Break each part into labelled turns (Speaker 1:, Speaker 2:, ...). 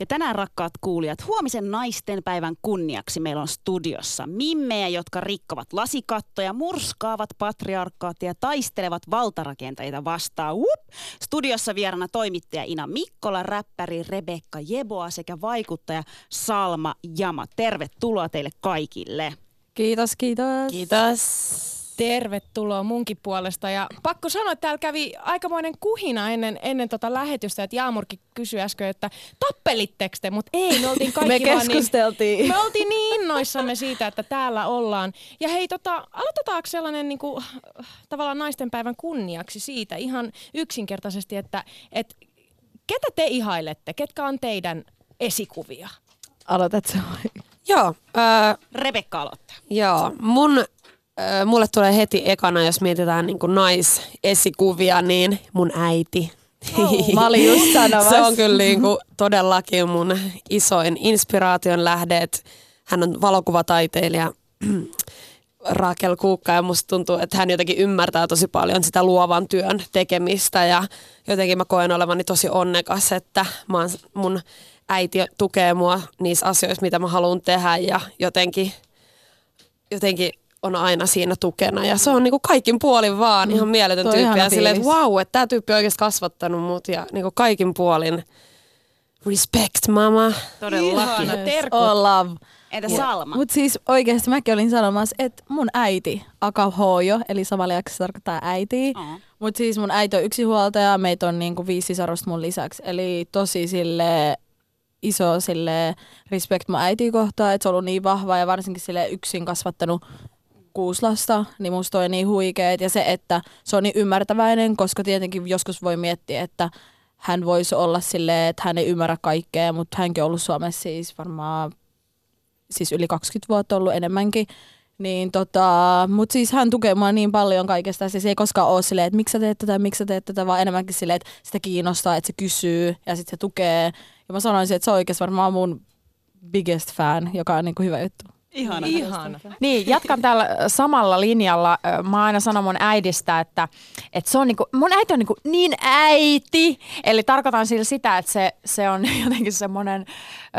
Speaker 1: Ja tänään rakkaat kuulijat, huomisen naisten päivän kunniaksi meillä on studiossa mimmejä, jotka rikkovat lasikattoja, murskaavat patriarkaatia ja taistelevat valtarakentajia vastaan. Whoop! Studiossa vierana toimittaja Ina Mikkola, räppäri Rebekka Jeboa sekä vaikuttaja Salma Jama. Tervetuloa teille kaikille.
Speaker 2: Kiitos, kiitos.
Speaker 3: Kiitos.
Speaker 2: Tervetuloa munkin puolesta. Ja pakko sanoa, että täällä kävi aikamoinen kuhina ennen, ennen tota lähetystä, että Jaamurkin kysyi äsken, että tappelitteko te? Mutta ei, me oltiin kaikki
Speaker 4: Me
Speaker 2: vaan
Speaker 4: keskusteltiin.
Speaker 2: Niin, me oltiin niin innoissamme siitä, että täällä ollaan. Ja hei, tota, aloitetaanko sellainen niin kuin, tavallaan naistenpäivän kunniaksi siitä ihan yksinkertaisesti, että, että ketä te ihailette? Ketkä on teidän esikuvia?
Speaker 4: Aloitat sä vai?
Speaker 5: Joo, öö,
Speaker 1: Rebekka aloittaa.
Speaker 5: joo. Mun, mulle tulee heti ekana, jos mietitään niin naisesikuvia, niin mun äiti.
Speaker 4: Oh, Mä olin just sanomassa.
Speaker 5: Se on kyllä niin kuin todellakin mun isoin inspiraation lähde. Hän on valokuvataiteilija Rakel Kuukka ja musta tuntuu, että hän jotenkin ymmärtää tosi paljon sitä luovan työn tekemistä ja jotenkin mä koen olevani tosi onnekas, että mä oon, mun äiti tukee mua niissä asioissa, mitä mä haluan tehdä ja jotenkin, jotenkin on aina siinä tukena ja se on niinku kaikin puolin vaan ihan mieletön
Speaker 4: toi
Speaker 5: tyyppi ja silleen, että
Speaker 4: fiilis.
Speaker 5: wow, että tämä tyyppi on oikeasti kasvattanut mut ja niinku kaikin puolin respect mama.
Speaker 1: Todellakin.
Speaker 2: Ihana, terkut.
Speaker 4: All love.
Speaker 1: Entä Salma?
Speaker 4: Mutta siis oikeasti mäkin olin sanomassa, että mun äiti, Aka Hojo, eli somaliaksi se tarkoittaa äitiä.
Speaker 1: Oh.
Speaker 4: Mutta siis mun äiti on yksi huoltaja, meitä on niinku viisi sisarusta mun lisäksi. Eli tosi sille iso sille respect mun äitiä kohtaan, että se on ollut niin vahva ja varsinkin sille yksin kasvattanut kuusi lasta, niin musta on niin huikeet. Ja se, että se on niin ymmärtäväinen, koska tietenkin joskus voi miettiä, että hän voisi olla silleen, että hän ei ymmärrä kaikkea, mutta hänkin on ollut Suomessa siis varmaan siis yli 20 vuotta ollut enemmänkin. Niin tota, mutta siis hän tukee mua niin paljon kaikesta, siis ei koskaan ole silleen, että miksi sä teet tätä, miksi sä teet tätä, vaan enemmänkin silleen, että sitä kiinnostaa, että se kysyy ja sitten se tukee. Ja mä sanoisin, että se on oikeasti varmaan mun biggest fan, joka on niinku hyvä juttu.
Speaker 1: Ihana.
Speaker 2: Ihana.
Speaker 3: Niin, jatkan täällä samalla linjalla. Ö, Mä aina sanon mun äidistä, että, että se on niinku, mun äiti on niinku niin äiti. Eli tarkoitan sillä sitä, että se, se on jotenkin semmoinen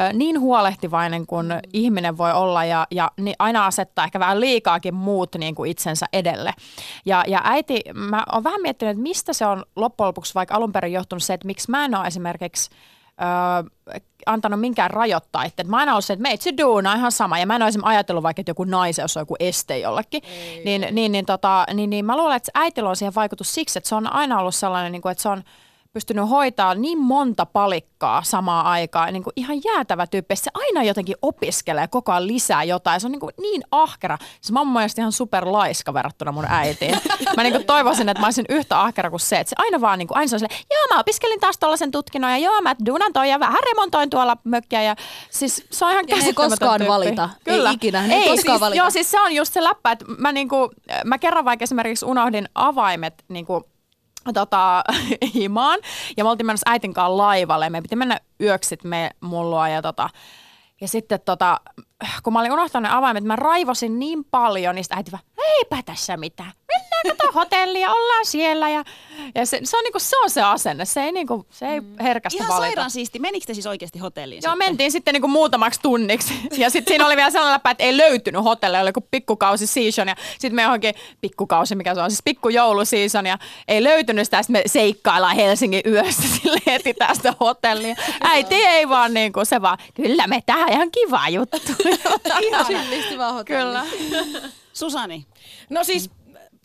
Speaker 3: ö, niin huolehtivainen kuin ihminen voi olla ja, ja niin aina asettaa ehkä vähän liikaakin muut niin kuin itsensä edelle. Ja, ja äiti, mä oon vähän miettinyt, että mistä se on loppujen lopuksi vaikka alun perin johtunut se, että miksi mä en ole esimerkiksi öö, antanut minkään rajoittaa. Että mä aina ollut se, että meitsi duuna ihan sama. Ja mä en esimerkiksi ajatellut vaikka, että joku naiseus on joku este jollekin. Niin, niin, niin, tota, niin, niin mä luulen, että äitillä on siihen vaikutus siksi, että se on aina ollut sellainen, niin kuin, että se on pystynyt hoitaa niin monta palikkaa samaan aikaan. Niin kuin ihan jäätävä tyyppi. Se aina jotenkin opiskelee koko ajan lisää jotain. Se on niin, kuin niin ahkera. Se on mun mielestä ihan superlaiska verrattuna mun äitiin. Mä niin kuin toivoisin, että mä olisin yhtä ahkera kuin se. Että se aina vaan niin kuin, aina se on silleen, joo mä opiskelin taas tollasen tutkinnon ja joo mä duunan toi ja vähän remontoin tuolla mökkiä. Ja siis se on ihan
Speaker 4: Ja ei koskaan
Speaker 3: tyyppi.
Speaker 4: valita. Ei
Speaker 3: Kyllä.
Speaker 4: ikinä. Ne ei koskaan
Speaker 3: siis,
Speaker 4: valita.
Speaker 3: Joo, siis se on just se läppä, että mä, niinku, mä kerran vaikka esimerkiksi unohdin avaimet niinku, tota, himaan. Ja me oltiin menossa äitin kanssa laivalle. Me piti mennä yöksit me mullua ja tota, ja sitten tota, kun mä olin unohtanut ne avaimet, mä raivosin niin paljon, niin äiti vaan, eipä tässä mitään. Mennään kato hotelliin ja ollaan siellä. Ja, ja se, se, on niinku, se on se asenne. Se ei, niinku, se ei herkästä
Speaker 1: Ihan
Speaker 3: valita.
Speaker 1: sairaan siisti. Menikö te siis oikeasti hotelliin?
Speaker 3: Joo,
Speaker 1: sitten?
Speaker 3: mentiin sitten niinku muutamaksi tunniksi. Ja sitten siinä oli vielä sellainen läppä, että ei löytynyt hotelli, oli joku pikkukausi season. Ja sitten me johonkin pikkukausi, mikä se on, siis pikkujouluseason. Ja ei löytynyt sitä, sitten me seikkaillaan Helsingin yössä sille heti tästä hotellia. Äiti ei vaan niinku, se vaan, kyllä me tähän ihan kiva juttu.
Speaker 4: Ihan chillisti vaan hotelli.
Speaker 3: kyllä.
Speaker 1: Susani.
Speaker 2: No siis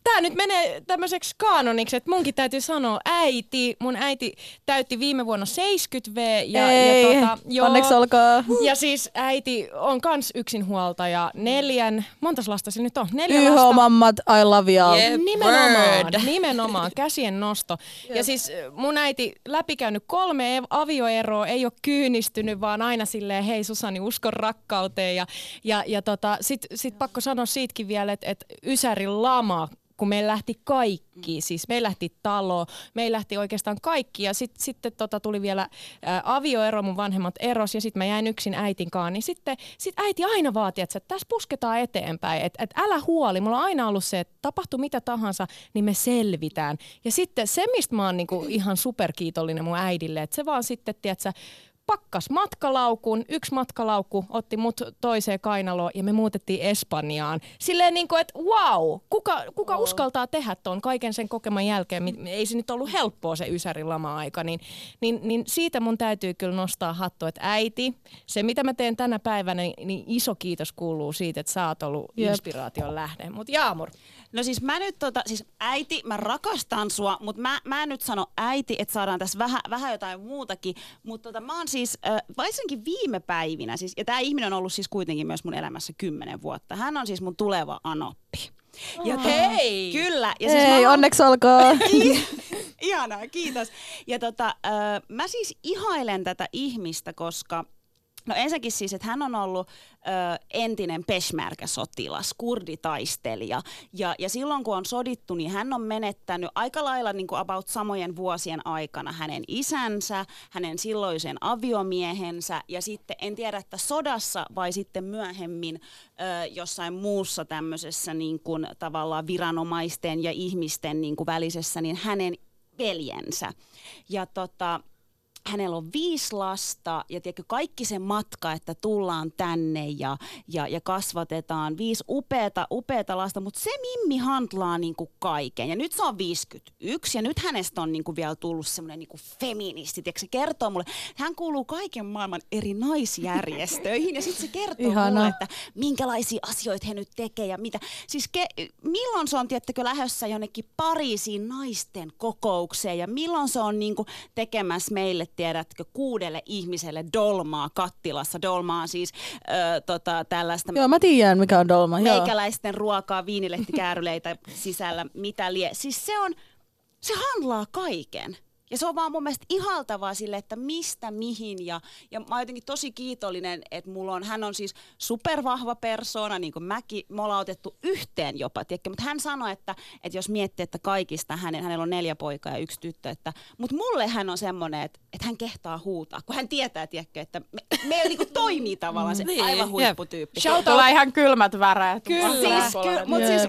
Speaker 2: Tämä nyt menee tämmöiseksi kaanoniksi, että munkin täytyy sanoa äiti. Mun äiti täytti viime vuonna 70 V. Ja,
Speaker 4: Ei,
Speaker 2: ja tota, joo,
Speaker 4: onneksi olkoon.
Speaker 2: Ja siis äiti on kans yksinhuoltaja. Neljän, montas lasta sillä nyt on? Neljä lasta.
Speaker 4: YH-mammat, I love y'all.
Speaker 5: Jep.
Speaker 2: Nimenomaan,
Speaker 5: Word.
Speaker 2: nimenomaan, käsien nosto. Ja siis mun äiti läpikäynyt kolme avioeroa, ei ole kyynistynyt, vaan aina silleen, hei Susani, uskon rakkauteen. Ja, ja, ja tota, sit, sit pakko sanoa siitäkin vielä, että et Ysärin lama kun meillä lähti kaikki, siis meillä lähti talo, meillä lähti oikeastaan kaikki. Ja sitten sit tota tuli vielä ää, avioero, mun vanhemmat eros ja sitten mä jäin yksin äitin kanssa, niin sitten sit äiti aina vaati, että tässä pusketaan eteenpäin, että et älä huoli, mulla on aina ollut se, että tapahtuu mitä tahansa, niin me selvitään. Ja sitten se, mistä mä oon niinku ihan superkiitollinen mun äidille, että se vaan sitten, tiedätkö, pakkas matkalaukun, yksi matkalaukku otti mut toiseen kainaloon ja me muutettiin Espanjaan. Silleen niin kuin, että wow, kuka, kuka oh. uskaltaa tehdä ton kaiken sen kokeman jälkeen, ei se nyt ollut helppoa se Ysärin lama-aika, niin, niin, niin siitä mun täytyy kyllä nostaa hattu, että äiti, se mitä mä teen tänä päivänä, niin iso kiitos kuuluu siitä, että sä oot ollut Jep. inspiraation lähde. Mutta Jaamur.
Speaker 1: No siis mä nyt tota, siis äiti, mä rakastan sua, mutta mä, mä en nyt sano äiti, että saadaan tässä vähän, vähän jotain muutakin, mutta tota, mä oon siis, äh, varsinkin viime päivinä, siis, ja tämä ihminen on ollut siis kuitenkin myös mun elämässä kymmenen vuotta. Hän on siis mun tuleva anoppi.
Speaker 2: Ja oh. Hei!
Speaker 1: Kyllä.
Speaker 4: Ja siis Hei, mä onneksi olkoon.
Speaker 1: Ihanaa, kiitos. Ja tota, äh, mä siis ihailen tätä ihmistä, koska No ensinnäkin siis, että hän on ollut ö, entinen peshmerga-sotilas, kurditaistelija. Ja, ja silloin kun on sodittu, niin hän on menettänyt aika lailla niin kuin about samojen vuosien aikana hänen isänsä, hänen silloisen aviomiehensä ja sitten en tiedä, että sodassa vai sitten myöhemmin ö, jossain muussa tämmöisessä niin kuin, tavallaan viranomaisten ja ihmisten niin kuin välisessä, niin hänen veljensä. Ja tota, hänellä on viisi lasta ja tiedätkö, kaikki se matka, että tullaan tänne ja, ja, ja kasvatetaan viisi upeata, upeata lasta, mutta se Mimmi hantlaa niinku kaiken. Ja nyt se on 51 ja nyt hänestä on niinku vielä tullut semmoinen niinku feministi. Tiedätkö, se kertoo mulle, hän kuuluu kaiken maailman eri naisjärjestöihin ja sitten se kertoo Ihana. mulle, että minkälaisia asioita he nyt tekee ja mitä. Siis ke, milloin se on, tiettäkö, lähdössä jonnekin Pariisiin naisten kokoukseen ja milloin se on niinku tekemässä meille tiedätkö, kuudelle ihmiselle dolmaa kattilassa. Dolma on siis ö, tota, tällaista...
Speaker 4: Joo, mä tiedän, mikä on dolma.
Speaker 1: Meikäläisten joo. ruokaa, viinilehtikääryleitä sisällä, mitä lie. Siis se on, se handlaa kaiken. Ja se on vaan mun mielestä ihaltavaa sille, että mistä, mihin. Ja, ja mä oon jotenkin tosi kiitollinen, että mulla on, hän on siis supervahva persona, niin kuin mäkin, me ollaan otettu yhteen jopa, tiedätkö? mutta hän sanoi, että, että jos miettii, että kaikista, hänen, hänellä on neljä poikaa ja yksi tyttö, että, mutta mulle hän on semmoinen, että, että hän kehtaa huutaa, kun hän tietää, tiedätkö, että me, meillä niin toimii tavallaan se niin, aivan huipputyyppi.
Speaker 3: Shout Tulee ihan kylmät väreet.
Speaker 1: Kyllä. Siis, ky- mutta siis,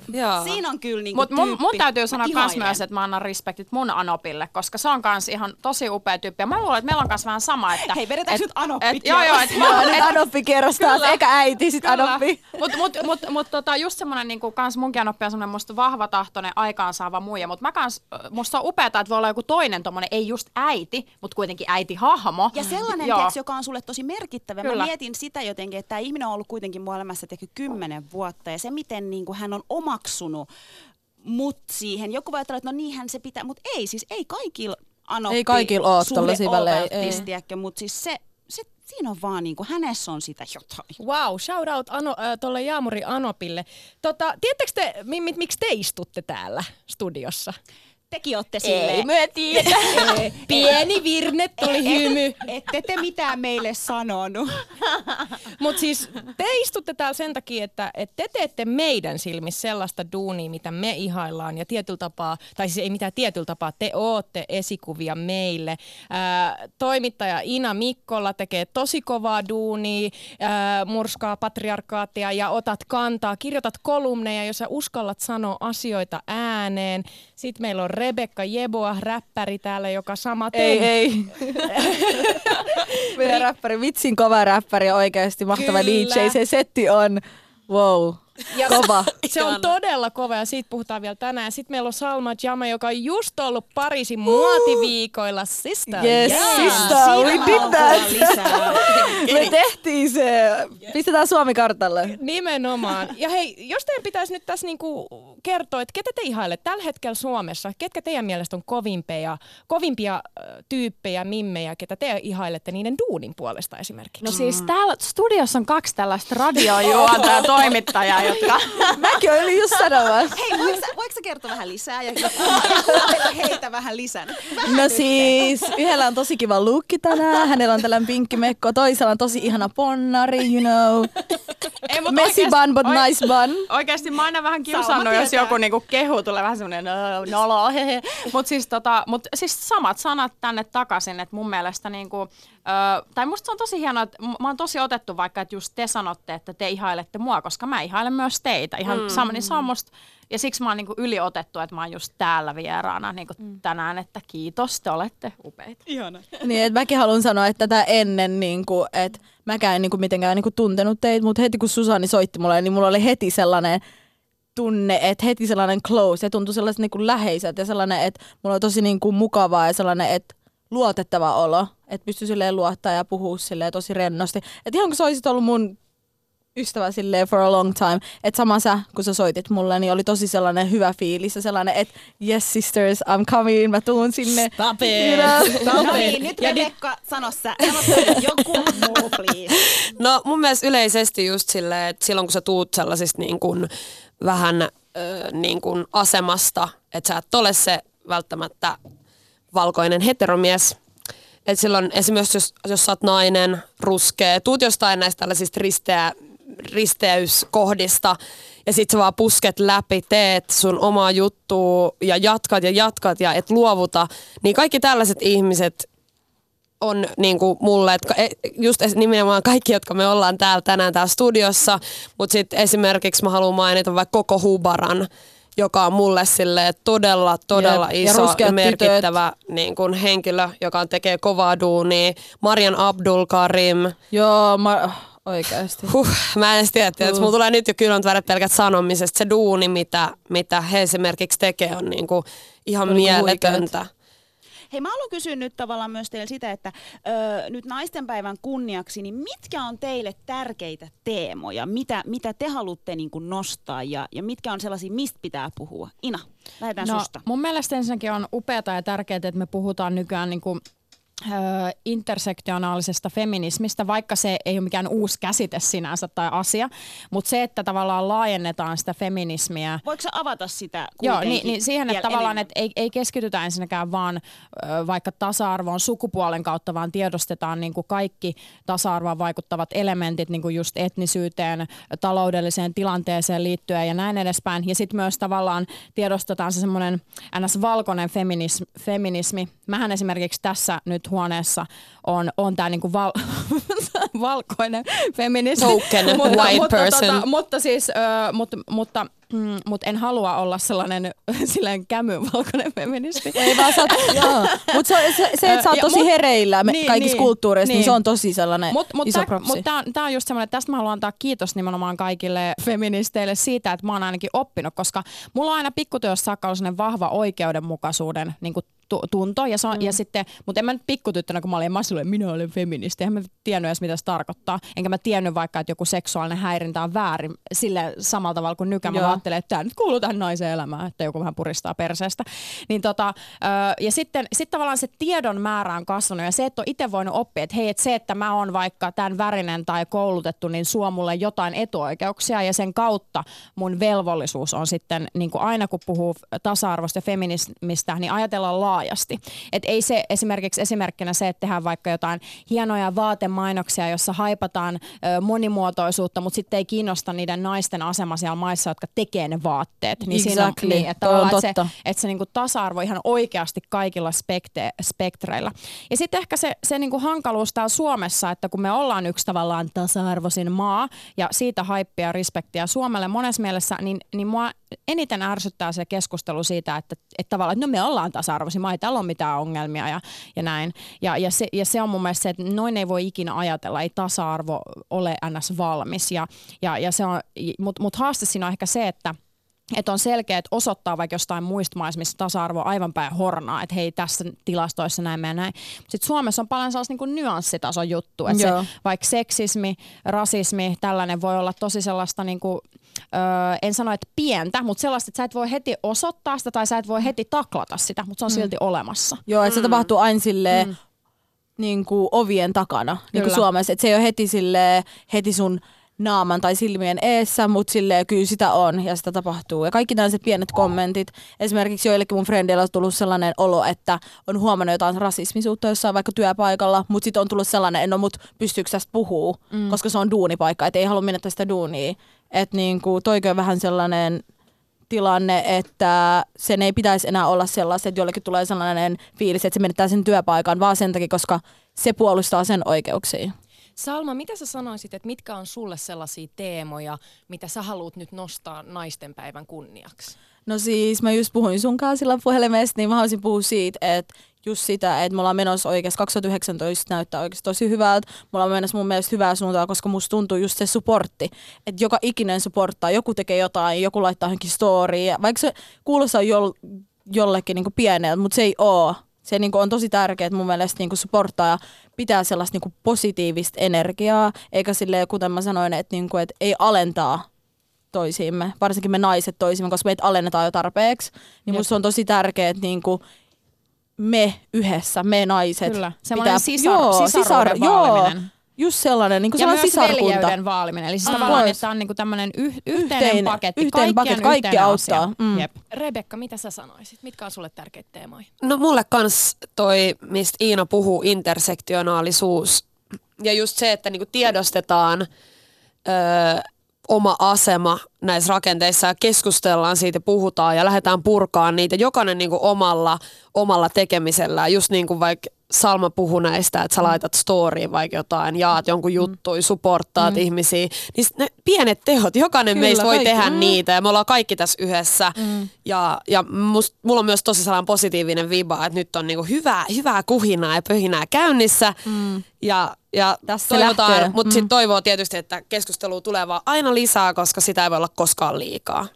Speaker 1: siinä on kyllä niin
Speaker 3: Mutta mun, mun täytyy sanoa myös, että mä annan respektit mun Anopille, koska se on kans ihan tosi upea tyyppi. Ja mä luulen, että meillä on kans vähän sama. Että,
Speaker 1: Hei, vedetään et, nyt Anoppi
Speaker 3: et, Joo, joo. Et,
Speaker 4: joo, nyt Anoppi kierros taas, eikä äiti, sit kyllä. Anoppi.
Speaker 3: Mutta mut, mut, mut, tota, just semmonen, niin kans munkin Anoppi on semmonen musta vahvatahtoinen, aikaansaava muija. Mutta mä kans, musta on upeeta, että voi olla joku toinen tommonen, ei just äiti, mutta kuitenkin äiti hahmo.
Speaker 1: Ja sellainen teksti, joka on sulle tosi merkittävä. Kyllä. Mä mietin sitä jotenkin, että tämä ihminen on ollut kuitenkin mun elämässä kymmenen vuotta. Ja se, miten niin kuin hän on omaksunut mut siihen. Joku voi ajatella, että no niinhän se pitää, mutta ei, siis ei kaikilla anoppi,
Speaker 4: ei kaikilla ole tollaisia välejä.
Speaker 1: Mutta siis se, se, siinä on vaan niinku, hänessä on sitä jotain.
Speaker 2: Wow, shout out ano, äh, tuolle Jaamuri Anopille. Tota, tiedättekö te, mi, mi, miksi te istutte täällä studiossa?
Speaker 1: Tekin olette silleen.
Speaker 2: Ei me tiedä. Pieni virne tuli hymy.
Speaker 1: Ette te mitään meille sanonut.
Speaker 2: Mutta siis te istutte täällä sen takia, että, että te teette meidän silmissä sellaista duunia, mitä me ihaillaan. Ja tietyllä tapaa, tai siis ei mitään tietyllä tapaa, te ootte esikuvia meille. Ää, toimittaja Ina Mikkola tekee tosi kovaa duunia, ää, murskaa patriarkaattia ja otat kantaa. Kirjoitat kolumneja, jossa uskallat sanoa asioita ääneen. Sitten meillä on Rebekka Jeboa, räppäri täällä, joka sama
Speaker 4: Ei, ei. Meidän räppäri, vitsin kova räppäri oikeasti mahtava Kyllä. DJ. Se setti on, wow. Ja kova.
Speaker 2: Se on todella kova ja siitä puhutaan vielä tänään. Sitten meillä on Salma Jama, joka on just ollut Pariisin muotiviikoilla. Sister.
Speaker 4: Yes, yeah. sister. We did that. Me tehtiin se. Pistetään Suomi kartalle.
Speaker 2: Nimenomaan. Ja hei, jos teidän pitäisi nyt tässä niinku kertoa, että ketä te ihailette tällä hetkellä Suomessa, ketkä teidän mielestä on kovimpia, kovimpia tyyppejä, mimmejä, ketä te ihailette niiden duunin puolesta esimerkiksi?
Speaker 3: No siis täällä studiossa on kaksi tällaista radiojuontaa toimittajaa, jotka...
Speaker 4: Mäkin olin just sanomassa.
Speaker 1: Hei, voiko sä, voiko sä kertoa vähän lisää ja heitä vähän lisän? Vähän
Speaker 4: no siis, yhdellä on tosi kiva lukki tänään, hänellä on tällainen pinkki mekko, toisella on tosi ihana ponnari, you know.
Speaker 3: Ei, mut
Speaker 4: Messy
Speaker 3: oikeesti-
Speaker 4: bun, but
Speaker 3: oi-
Speaker 4: nice bun.
Speaker 3: Oikeasti mä aina vähän kiusannut, jos
Speaker 1: tietää.
Speaker 3: joku niinku kehu tulee vähän semmoinen "Öö, nolo. Mutta siis, tota, mut siis samat sanat tänne takaisin, että mun mielestä niinku, ö, tai musta se on tosi hienoa, että mä oon tosi otettu vaikka, että just te sanotte, että te ihailette mua, koska mä ihailen myös teitä. Ihan mm. sama, niin se on musta, ja siksi mä oon niinku yliotettu, että mä oon just täällä vieraana niinku mm. tänään, että kiitos, te olette upeita.
Speaker 4: Niin, että mäkin haluan sanoa, että tätä ennen, niin kuin, että mäkään en niin kuin, mitenkään niin kuin, tuntenut teitä, mutta heti kun Susanni soitti mulle, niin mulla oli heti sellainen tunne, että heti sellainen close ja tuntui sellaiset niin kuin läheiset ja sellainen, että mulla oli tosi niin kuin, mukavaa ja sellainen, että luotettava olo, että pystyi silleen luottaa ja puhua silleen tosi rennosti. Että ihan kun sä olisit ollut mun ystävä silleen for a long time. Että sama sä, kun sä soitit mulle, niin oli tosi sellainen hyvä fiilis ja sellainen, että yes sisters, I'm coming, mä tuun sinne.
Speaker 2: Stop
Speaker 4: it.
Speaker 1: No niin, nyt Rebekka, sano sä. Sano sä joku muu, please.
Speaker 5: No mun mielestä yleisesti just silleen, että silloin kun sä tuut sellaisista niin kuin vähän ö, niin kuin asemasta, että sä et ole se välttämättä valkoinen heteromies, että silloin esimerkiksi jos, jos sä oot nainen, ruskea, tuut jostain näistä tällaisista risteä, risteyskohdista ja sit sä vaan pusket läpi, teet sun omaa juttua ja jatkat ja jatkat ja et luovuta, niin kaikki tällaiset ihmiset on niin kuin mulle, että e- just nimenomaan kaikki, jotka me ollaan täällä tänään täällä studiossa, mutta sitten esimerkiksi mä haluan mainita vaikka koko Hubaran, joka on mulle sille todella, todella
Speaker 4: Jep, ja
Speaker 5: iso ja,
Speaker 4: ruskeat
Speaker 5: merkittävä niin kuin henkilö, joka tekee kovaa duunia. Marian Abdul Karim.
Speaker 4: Joo, mä, oikeasti.
Speaker 5: Huh, mä en edes tiedä, että
Speaker 4: Huh.
Speaker 5: mulla tulee nyt jo kylmät väret pelkät sanomisesta. Se duuni, mitä, mitä he esimerkiksi tekee, on niin kuin ihan
Speaker 4: On niinku
Speaker 5: mieletöntä.
Speaker 1: Hei, mä haluan kysyä nyt tavallaan myös teille sitä, että ö, nyt naistenpäivän kunniaksi, niin mitkä on teille tärkeitä teemoja? Mitä, mitä te haluatte niin kuin nostaa ja, ja mitkä on sellaisia, mistä pitää puhua? Ina, lähdetään
Speaker 3: No,
Speaker 1: susta.
Speaker 3: mun mielestä ensinnäkin on upeata ja tärkeää, että me puhutaan nykyään niin kuin intersektionaalisesta feminismistä, vaikka se ei ole mikään uusi käsite sinänsä tai asia, mutta se, että tavallaan laajennetaan sitä feminismiä
Speaker 1: Voiko sä avata sitä
Speaker 3: Joo, niin, niin siihen, että tavallaan että ei, ei keskitytä ensinnäkään vaan vaikka tasa-arvoon sukupuolen kautta, vaan tiedostetaan niin kuin kaikki tasa-arvoon vaikuttavat elementit, niin kuin just etnisyyteen, taloudelliseen tilanteeseen liittyen ja näin edespäin. Ja sitten myös tavallaan tiedostetaan se semmoinen ns. valkoinen feminismi, feminismi. Mähän esimerkiksi tässä nyt huoneessa on, on tämä niinku val, valkoinen feminismi.
Speaker 5: Token white
Speaker 3: mutta,
Speaker 5: person.
Speaker 3: Tota, mutta siis, ö, mutta, mutta, mm, mutta en halua olla sellainen silleen kämyvalkoinen feministi.
Speaker 4: Ei vaan sä oot, joo. Mut se, se, se, että sä oot tosi
Speaker 3: mut-
Speaker 4: hereillä me,
Speaker 3: niin,
Speaker 4: kaikissa
Speaker 3: niin,
Speaker 4: kulttuureissa, niin.
Speaker 3: niin.
Speaker 4: se on tosi sellainen
Speaker 3: Mut, mut
Speaker 4: iso
Speaker 3: tää,
Speaker 4: propsi.
Speaker 3: mut tää, on- tää on just semmoinen, että tästä mä haluan antaa kiitos nimenomaan kaikille feministeille siitä, että mä oon ainakin oppinut, koska mulla on aina pikkutyössä saakka ollut vahva oikeudenmukaisuuden niin kuin tu- tunto. Ja, on, mm. ja sitten, mutta en mä nyt pikkutyttönä, kun mä olin massulle, minä olen feministi, en mä tiennyt edes mitä se tarkoittaa. Enkä mä tiennyt vaikka, että joku seksuaalinen häirintä on väärin sille samalla tavalla kuin nykyään. Mä
Speaker 4: Joo.
Speaker 3: ajattelen, että tämä nyt kuuluu tähän naisen elämään, että joku vähän puristaa perseestä. Niin tota, ja sitten sit tavallaan se tiedon määrä on kasvanut ja se, että on itse voinut oppia, että hei, että se, että mä oon vaikka tämän värinen tai koulutettu, niin suo mulle jotain etuoikeuksia ja sen kautta mun velvollisuus on sitten, niin kuin aina kun puhuu tasa-arvosta ja feminismistä, niin ajatella laajasti. Et ei se esimerkiksi esimerkkinä se, että tehdään vaikka jotain hienoja vaatemainoksia, jossa haipataan monimuotoisuutta, mutta sitten ei kiinnosta niiden naisten asema siellä maissa, jotka tekee ne vaatteet. Niin siinä on,
Speaker 4: Exactly.
Speaker 3: niin, että,
Speaker 4: on
Speaker 3: tavallaan, että se,
Speaker 4: totta.
Speaker 3: että se niinku tasa-arvo ihan oikeasti kaikilla spekte, spektreillä. Ja sitten ehkä se, se niinku hankaluus täällä Suomessa, että kun me ollaan yksi tavallaan tasa-arvoisin maa ja siitä haippia ja respektiä Suomelle monessa mielessä, niin, niin mua eniten ärsyttää se keskustelu siitä, että, että tavallaan, että no me ollaan tasa-arvoisin maa, ei täällä ole mitään ongelmia ja, ja näin. Ja, ja, se, ja se on mun mielestä se, että noin ei voi ikinä ajatella, ei tasa-arvo ole ns. valmis. Ja, ja, ja se on, mutta mut haaste siinä on ehkä se, että että on selkeä, että osoittaa vaikka jostain muista maista, missä tasa-arvo on aivan päin hornaa, että hei tässä tilastoissa näin ja näin. Sitten Suomessa on paljon sellaista niin nyanssitason juttu, että se, vaikka seksismi, rasismi, tällainen voi olla tosi sellaista niin kuin, öö, en sano, että pientä, mutta sellaista, että sä et voi heti osoittaa sitä tai sä et voi heti taklata sitä, mutta se on silti olemassa.
Speaker 4: Joo, että se tapahtuu aina silleen, niin kuin ovien takana, niin kuin. Suomessa. Että se ei ole heti, silleen, heti sun naaman tai silmien eessä, mutta silleen kyllä sitä on ja sitä tapahtuu. Ja kaikki tällaiset pienet kommentit. Esimerkiksi joillekin mun frendeillä on tullut sellainen olo, että on huomannut jotain rasismisuutta jossain vaikka työpaikalla, mutta sitten on tullut sellainen, että no mut pystyykö tästä puhuu, mm. koska se on duunipaikka, että ei halua mennä tästä duunia. Että niinku, toikin on vähän sellainen tilanne, että sen ei pitäisi enää olla sellaista, että jollekin tulee sellainen fiilis, että se menettää sen työpaikan, vaan sen takia, koska se puolustaa sen oikeuksia.
Speaker 2: Salma, mitä sä sanoisit, että mitkä on sulle sellaisia teemoja, mitä sä haluat nyt nostaa naistenpäivän kunniaksi?
Speaker 4: No siis mä just puhuin sun kanssa sillä puhelimesta, niin mä haluaisin puhua siitä, että just sitä, että me ollaan menossa oikeasti 2019 näyttää oikeasti tosi hyvältä. Me ollaan menossa mun mielestä hyvää suuntaa, koska musta tuntuu just se supportti, että joka ikinen supporttaa, joku tekee jotain, joku laittaa johonkin storyin, vaikka se kuulostaa jo, jollekin niin pieneltä, mutta se ei oo. Se niin on tosi tärkeää, että mun mielestä niin supporttaa ja pitää sellaista niin positiivista energiaa, eikä silleen, kuten mä sanoin, että, niin kuin, että ei alentaa toisiimme, varsinkin me naiset toisimme, koska meitä alennetaan jo tarpeeksi. Niin musta on tosi tärkeää, että niin kuin me yhdessä, me naiset.
Speaker 3: Kyllä, semmoinen pitää, sisar, joo, sisar, joo,
Speaker 4: just sellainen, niin kuin
Speaker 3: ja
Speaker 4: sellainen
Speaker 3: myös veljeyden vaaliminen. Eli siis mm. tavallaan, että on niin kuin tämmöinen yh, yhteinen, yhteinen paketti. Yhteinen paketti, kaikki auttaa. Mm.
Speaker 2: Jep. Rebekka, mitä sä sanoisit? Mitkä on sulle tärkeitä teemoja?
Speaker 5: No mulle kans toi, mistä Iina puhuu, intersektionaalisuus. Ja just se, että niinku tiedostetaan öö, oma asema näissä rakenteissa ja keskustellaan siitä, puhutaan ja lähdetään purkaan niitä jokainen niin kuin omalla, omalla tekemisellä. Just niin kuin vaikka Salma puhui näistä, että sä laitat storyin vaikka jotain, jaat jonkun juttui, supportaat mm. ihmisiä. Niin ne pienet tehot, jokainen Kyllä, meistä voi kaikki. tehdä mm. niitä ja me ollaan kaikki tässä yhdessä. Mm. Ja, ja must, mulla on myös tosi sellainen positiivinen viba, että nyt on niinku hyvää, hyvää kuhinaa ja pöhinää käynnissä. Mm. Ja, ja Tässä toivotaan, mutta mm. sitten toivoo tietysti, että keskustelu tulee vaan aina lisää, koska sitä ei voi olla koskaan liikaa.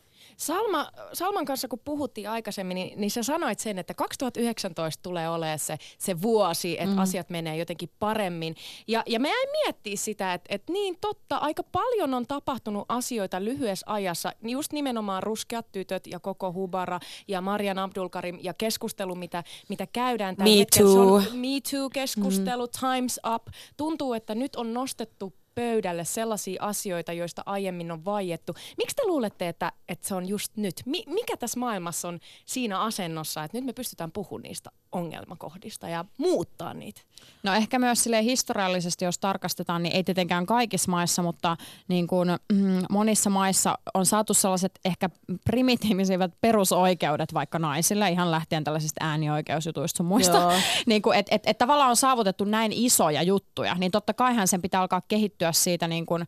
Speaker 2: Salma, Salman kanssa kun puhuttiin aikaisemmin, niin, niin sä sanoit sen, että 2019 tulee olemaan se, se vuosi, että mm. asiat menee jotenkin paremmin. Ja, ja me ei miettiä sitä, että, että niin totta, aika paljon on tapahtunut asioita lyhyessä ajassa. Just nimenomaan ruskeat tytöt ja koko Hubara ja Marian Abdulkarim ja keskustelu, mitä, mitä käydään
Speaker 5: tällä Me hetkellä. Too.
Speaker 2: Se on Me Too-keskustelu, mm. Time's Up. Tuntuu, että nyt on nostettu pöydälle sellaisia asioita, joista aiemmin on vaiettu. Miksi te luulette, että, että se on just nyt? Mi- mikä tässä maailmassa on siinä asennossa, että nyt me pystytään puhumaan niistä ongelmakohdista ja muuttaa niitä?
Speaker 3: No ehkä myös sille historiallisesti, jos tarkastetaan, niin ei tietenkään kaikissa maissa, mutta niin kuin, mm, monissa maissa on saatu sellaiset ehkä primitiivisimmät perusoikeudet vaikka naisille, ihan lähtien tällaisista äänioikeusjutuista sun muista. niin kuin, et, et, et tavallaan on saavutettu näin isoja juttuja, niin totta kaihan sen pitää alkaa kehittyä siitä niin kuin,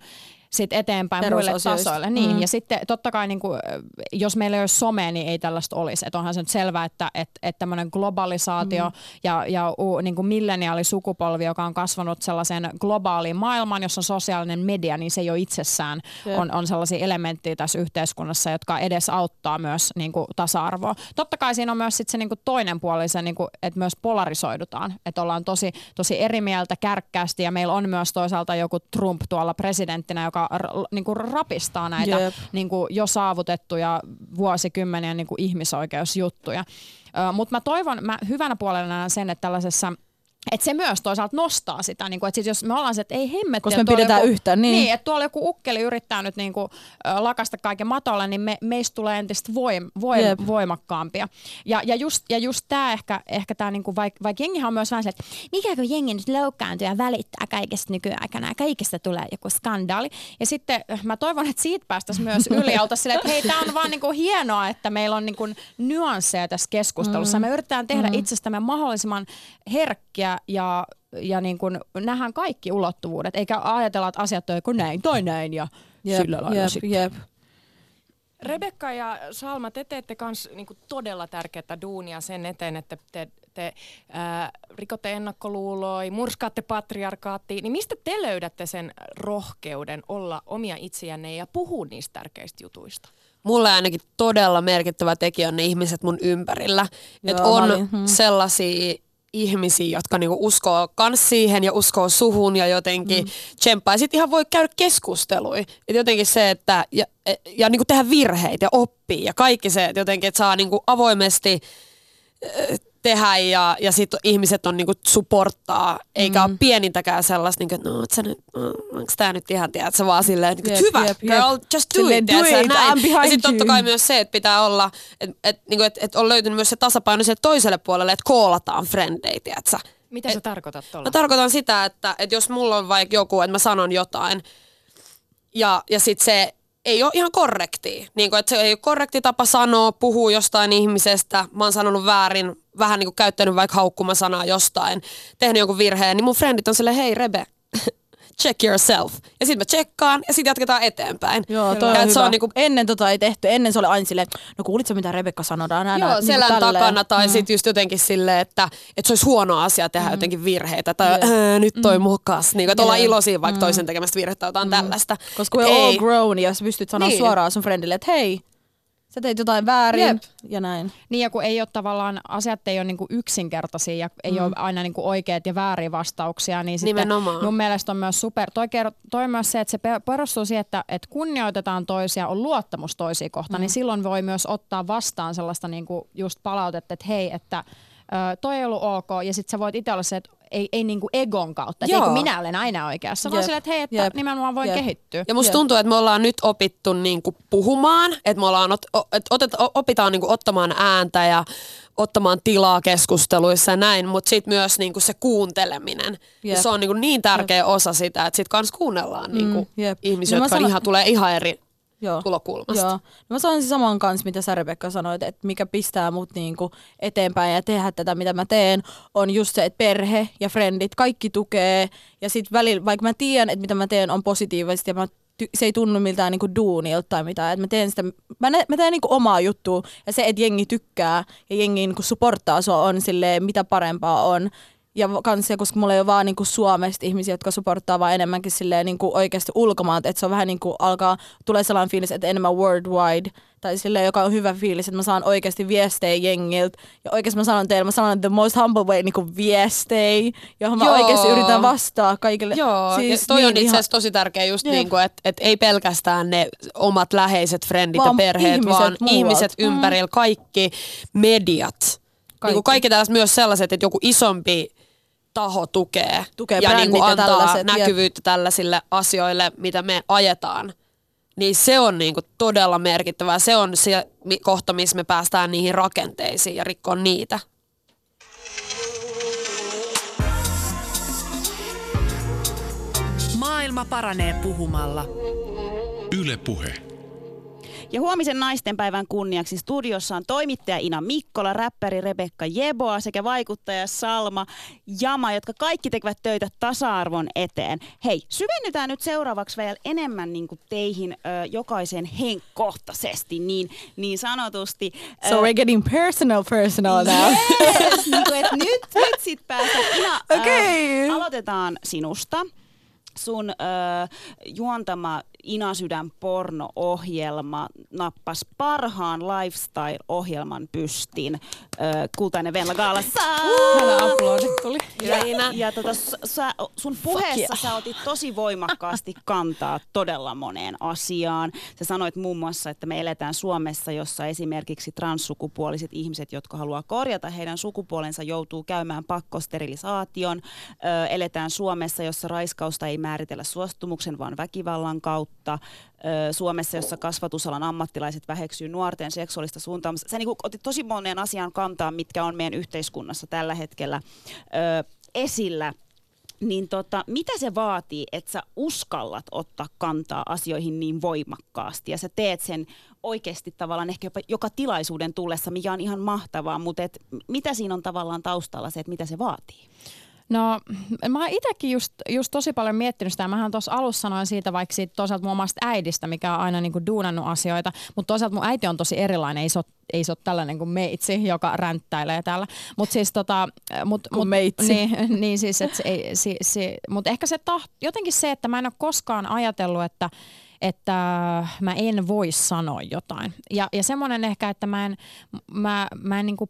Speaker 3: sit eteenpäin muille tasoille. Niin, mm. Ja sitten totta kai, niin kuin, jos meillä ei olisi somea, niin ei tällaista olisi. Et onhan se nyt selvää, että et, et tämmöinen globalisaatio mm. ja, ja u, niin kuin milleniaalisukupolvi, joka on kasvanut sellaiseen globaaliin maailmaan, jossa on sosiaalinen media, niin se jo itsessään on, on sellaisia elementtejä tässä yhteiskunnassa, jotka edes auttaa myös niin kuin tasa-arvoa. Totta kai siinä on myös sit se niin kuin toinen puoli, se, niin kuin, että myös polarisoidutaan, että ollaan tosi, tosi eri mieltä kärkkäästi ja meillä on myös toisaalta joku Trump tuolla presidenttinä, joka niin kuin rapistaa näitä yep. niin kuin jo saavutettuja vuosikymmeniä niin kuin ihmisoikeusjuttuja. Mutta mä toivon, mä hyvänä puolella sen, että tällaisessa – että se myös toisaalta nostaa sitä, niin kuin, että sit jos me ollaan se, että ei hemmetti.
Speaker 4: Koska me pidetään
Speaker 3: joku,
Speaker 4: yhtä, niin.
Speaker 3: Niin, että tuolla joku ukkeli yrittää nyt niin kuin, lakasta kaiken matolle, niin me, meistä tulee entistä voim, voim, yep. voimakkaampia. Ja, ja just, ja just tämä ehkä, ehkä tämä, niin vaikka vaik jengihan on myös vähän se, että mikä kun jengi nyt loukkaantuu ja välittää kaikesta nykyaikana ja kaikista tulee joku skandaali. Ja sitten mä toivon, että siitä päästäisiin myös yli ja silleen, että hei, tämä on vaan niin kuin hienoa, että meillä on niin kuin nyansseja tässä keskustelussa. Mm. Me yritetään tehdä mm. itsestämme mahdollisimman herkkiä ja, ja niin kuin nähdään kaikki ulottuvuudet, eikä ajatella, että asiat on joku näin tai näin ja jep, sillä lailla jep, sitten. Jep.
Speaker 2: Rebekka ja Salma, te teette myös niinku todella tärkeää duunia sen eteen, että te, te ää, rikotte ennakkoluuloi, murskaatte patriarkaattiin. Niin mistä te löydätte sen rohkeuden olla omia itseänne ja puhua niistä tärkeistä jutuista?
Speaker 5: Mulle ainakin todella merkittävä tekijä on ne ihmiset mun ympärillä. Että on hmm. sellaisia ihmisiä, jotka niinku uskoo kans siihen ja uskoo suhun ja jotenkin mm. tsemppaa. Sitten ihan voi käydä keskustelui. Et jotenkin se, että ja, ja niinku tehdä virheitä ja oppia ja kaikki se, että jotenkin että saa niinku avoimesti tehdä ja, ja sitten ihmiset on niinku supporttaa, eikä mm. ole pienintäkään sellaista, niinku, että no, oot sä nyt, onko tämä nyt ihan, tiedät sä vaan silleen, niinku,
Speaker 4: Jep,
Speaker 5: hyvä,
Speaker 4: jep,
Speaker 5: girl,
Speaker 4: jep.
Speaker 5: just do
Speaker 4: Silleen,
Speaker 5: it,
Speaker 4: do
Speaker 5: tiedät sä,
Speaker 4: it,
Speaker 5: näin.
Speaker 4: I'm behind
Speaker 5: Ja sitten totta kai myös se, että pitää olla, että et, niinku, et, et on löytynyt myös se tasapaino se toiselle puolelle, että koolataan frendejä, tiedät sä.
Speaker 2: Mitä sä tarkoitat tuolla?
Speaker 5: Mä tarkoitan sitä, että, että jos mulla on vaikka joku, että mä sanon jotain ja, ja sit se ei ole ihan korrekti. Niin kuin, että se ei ole korrekti tapa sanoa, puhua jostain ihmisestä. Mä oon sanonut väärin, vähän niin kuin käyttänyt vaikka haukkumasanaa jostain, tehnyt jonkun virheen, niin mun frendit on silleen, hei Rebe, check yourself. Ja sitten mä tsekkaan ja sitten jatketaan eteenpäin.
Speaker 4: Joo, toi
Speaker 5: ja
Speaker 4: on hyvä.
Speaker 5: se on niinku
Speaker 4: Ennen tota ei tehty. Ennen se oli aina silleen, no kuulitko mitä Rebekka? Nää, nää,
Speaker 5: Joo,
Speaker 4: niinku
Speaker 5: selän
Speaker 4: tälleen.
Speaker 5: takana tai mm. sitten just jotenkin silleen, että, että se olisi huono asia tehdä mm. jotenkin virheitä tai yeah. nyt toi mm. mukas. Niin, että ollaan
Speaker 4: Jep.
Speaker 5: iloisia vaikka mm. toisen tekemästä virhettä tai jotain mm. tällaista.
Speaker 4: Koska we're all grown ja sä pystyt sanoa
Speaker 5: Niin.
Speaker 4: suoraan sun friendille, että hei, sä teit jotain väärin
Speaker 5: Jep.
Speaker 4: ja näin.
Speaker 3: Niin ja kun ei ole tavallaan, asiat ei ole niinku yksinkertaisia ja ei mm. ole aina niinku oikeat ja väärin vastauksia, niin sitten
Speaker 5: Nimenomaan.
Speaker 3: mun mielestä on myös super, toi, kerro- toi on myös se, että se pe- perustuu siihen, että, että kunnioitetaan toisia, on luottamus toisia kohtaan, mm. niin silloin voi myös ottaa vastaan sellaista niinku just palautetta, että hei, että ö, toi ei ollut ok, ja sitten sä voit itse olla se, että ei, ei niinku egon kautta, että minä olen aina oikeassa, vaan
Speaker 4: Jep.
Speaker 3: silleen, että hei, että
Speaker 4: Jep.
Speaker 3: nimenomaan voi
Speaker 4: Jep.
Speaker 3: kehittyä.
Speaker 5: Ja musta
Speaker 4: Jep.
Speaker 5: tuntuu, että me ollaan nyt opittu niinku puhumaan, että me ollaan ot, et otet, opitaan niinku ottamaan ääntä ja ottamaan tilaa keskusteluissa ja näin, mutta sitten myös niinku se kuunteleminen. Ja
Speaker 4: Jep.
Speaker 5: se on niinku niin tärkeä osa sitä, että sitten kans kuunnellaan niinku
Speaker 4: jep.
Speaker 5: ihmisiä,
Speaker 4: No
Speaker 5: jotka on
Speaker 4: sanon-
Speaker 5: ihan, tulee ihan eri
Speaker 4: Joo.
Speaker 5: tulokulmasta.
Speaker 4: Joo. No mä sanon sen saman kanssa, mitä sä Rebekka sanoit, että mikä pistää mut niinku eteenpäin ja tehdä tätä, mitä mä teen, on just se, että perhe ja frendit, kaikki tukee. Ja sit välillä, vaikka mä tiedän, että mitä mä teen on positiivisesti ja mä ty- se ei tunnu miltään niinku duunilta tai mitään. Et mä teen sitä, mä, nä- mä teen niinku omaa juttua ja se, että jengi tykkää ja jengi niinku supporttaa sua on silleen, mitä parempaa on. Ja kans se, koska mulla ei ole vaan niinku Suomesta ihmisiä, jotka supporttaa vaan enemmänkin silleen niinku oikeasti ulkomaat, että se on vähän niinku alkaa, tulee sellainen fiilis, että enemmän worldwide, tai silleen, joka on hyvä fiilis, että mä saan oikeasti viestejä jengiltä, ja oikeasti mä sanon teille, mä sanon the most humble way niinku viestejä, johon mä
Speaker 5: Joo.
Speaker 4: oikeasti yritän vastaa kaikille.
Speaker 5: Joo, siis ja toi
Speaker 4: niin
Speaker 5: on itse
Speaker 4: ihan-
Speaker 5: asiassa tosi tärkeä just niin kuin, että et ei pelkästään ne omat läheiset frendit
Speaker 4: Vaan
Speaker 5: ja perheet,
Speaker 4: ihmiset
Speaker 5: vaan
Speaker 4: muualta.
Speaker 5: ihmiset
Speaker 4: Mm.
Speaker 5: ympärillä, kaikki mediat. Kaikki, niin kuin kaikki tällaiset myös sellaiset, että joku isompi taho tukee,
Speaker 4: Tukee
Speaker 5: ja niin kuin
Speaker 4: ja
Speaker 5: antaa näkyvyyttä tällaisille asioille, mitä me ajetaan. Niin se on niin kuin todella merkittävää. Se on se kohta, missä me päästään niihin rakenteisiin ja rikkoon niitä.
Speaker 6: Maailma paranee puhumalla.
Speaker 7: Yle Puhe.
Speaker 1: Ja huomisen naistenpäivän kunniaksi studiossa on toimittaja Ina Mikkola, räppäri Rebekka Jeboa sekä vaikuttaja Salma Jama, jotka kaikki tekevät töitä tasa-arvon eteen. Hei, syvennytään nyt seuraavaksi vielä enemmän niin kuin teihin ö, jokaisen henkkohtaisesti, niin, niin sanotusti.
Speaker 4: So
Speaker 1: ö,
Speaker 4: we're getting personal personal now.
Speaker 1: Yes, niin kuin, että nyt, nyt sit päästään. Ina,
Speaker 4: Okei.
Speaker 1: ö, aloitetaan sinusta. Sun ö, juontama Ina Sydän porno-ohjelma nappasi parhaan lifestyle-ohjelman pystin Kultainen Venla Gaalassa.
Speaker 3: Nämä aplodit tuli.
Speaker 1: Ja, ja tota, s- sä, sun puheessa sä otit tosi voimakkaasti kantaa todella moneen asiaan. Sä sanoit muun muassa, että me eletään Suomessa, jossa esimerkiksi transsukupuoliset ihmiset, jotka haluaa korjata heidän sukupuolensa, joutuu käymään pakkosterilisaation. Ö, eletään Suomessa, jossa raiskausta ei määritellä suostumuksen, vaan väkivallan kautta. Ö, Suomessa, jossa kasvatusalan ammattilaiset väheksyy nuorten seksuaalista suuntaamista. Sä niin otit tosi moneen asiaan kantaa, mitkä on meidän yhteiskunnassa tällä hetkellä esillä. Niin tota, mitä se vaatii, että sä uskallat ottaa kantaa asioihin niin voimakkaasti ja sä teet sen oikeasti tavallaan ehkä jopa joka tilaisuuden tullessa, mikä on ihan mahtavaa, mutta et mitä siinä on tavallaan taustalla se, että mitä se vaatii?
Speaker 3: No mä oon itsekin just, just tosi paljon miettinyt sitä. Mähän tuossa alussa sanoin siitä vaikka siitä toisaalta mun omasta äidistä, mikä on aina niinku duunannut asioita. Mutta toisaalta mun äiti on tosi erilainen. Ei se ole, ei se ole tällainen kuin meitsi, joka ränttäilee täällä. Mutta siis tota... Mut,
Speaker 4: Kuin
Speaker 3: mut,
Speaker 4: meitsi.
Speaker 3: Niin, niin siis, et se, ei, si, si, mutta ehkä se taht, jotenkin se, että mä en ole koskaan ajatellut, että että mä en voi sanoa jotain. Ja, ja semmoinen ehkä, että mä en, mä, mä en niinku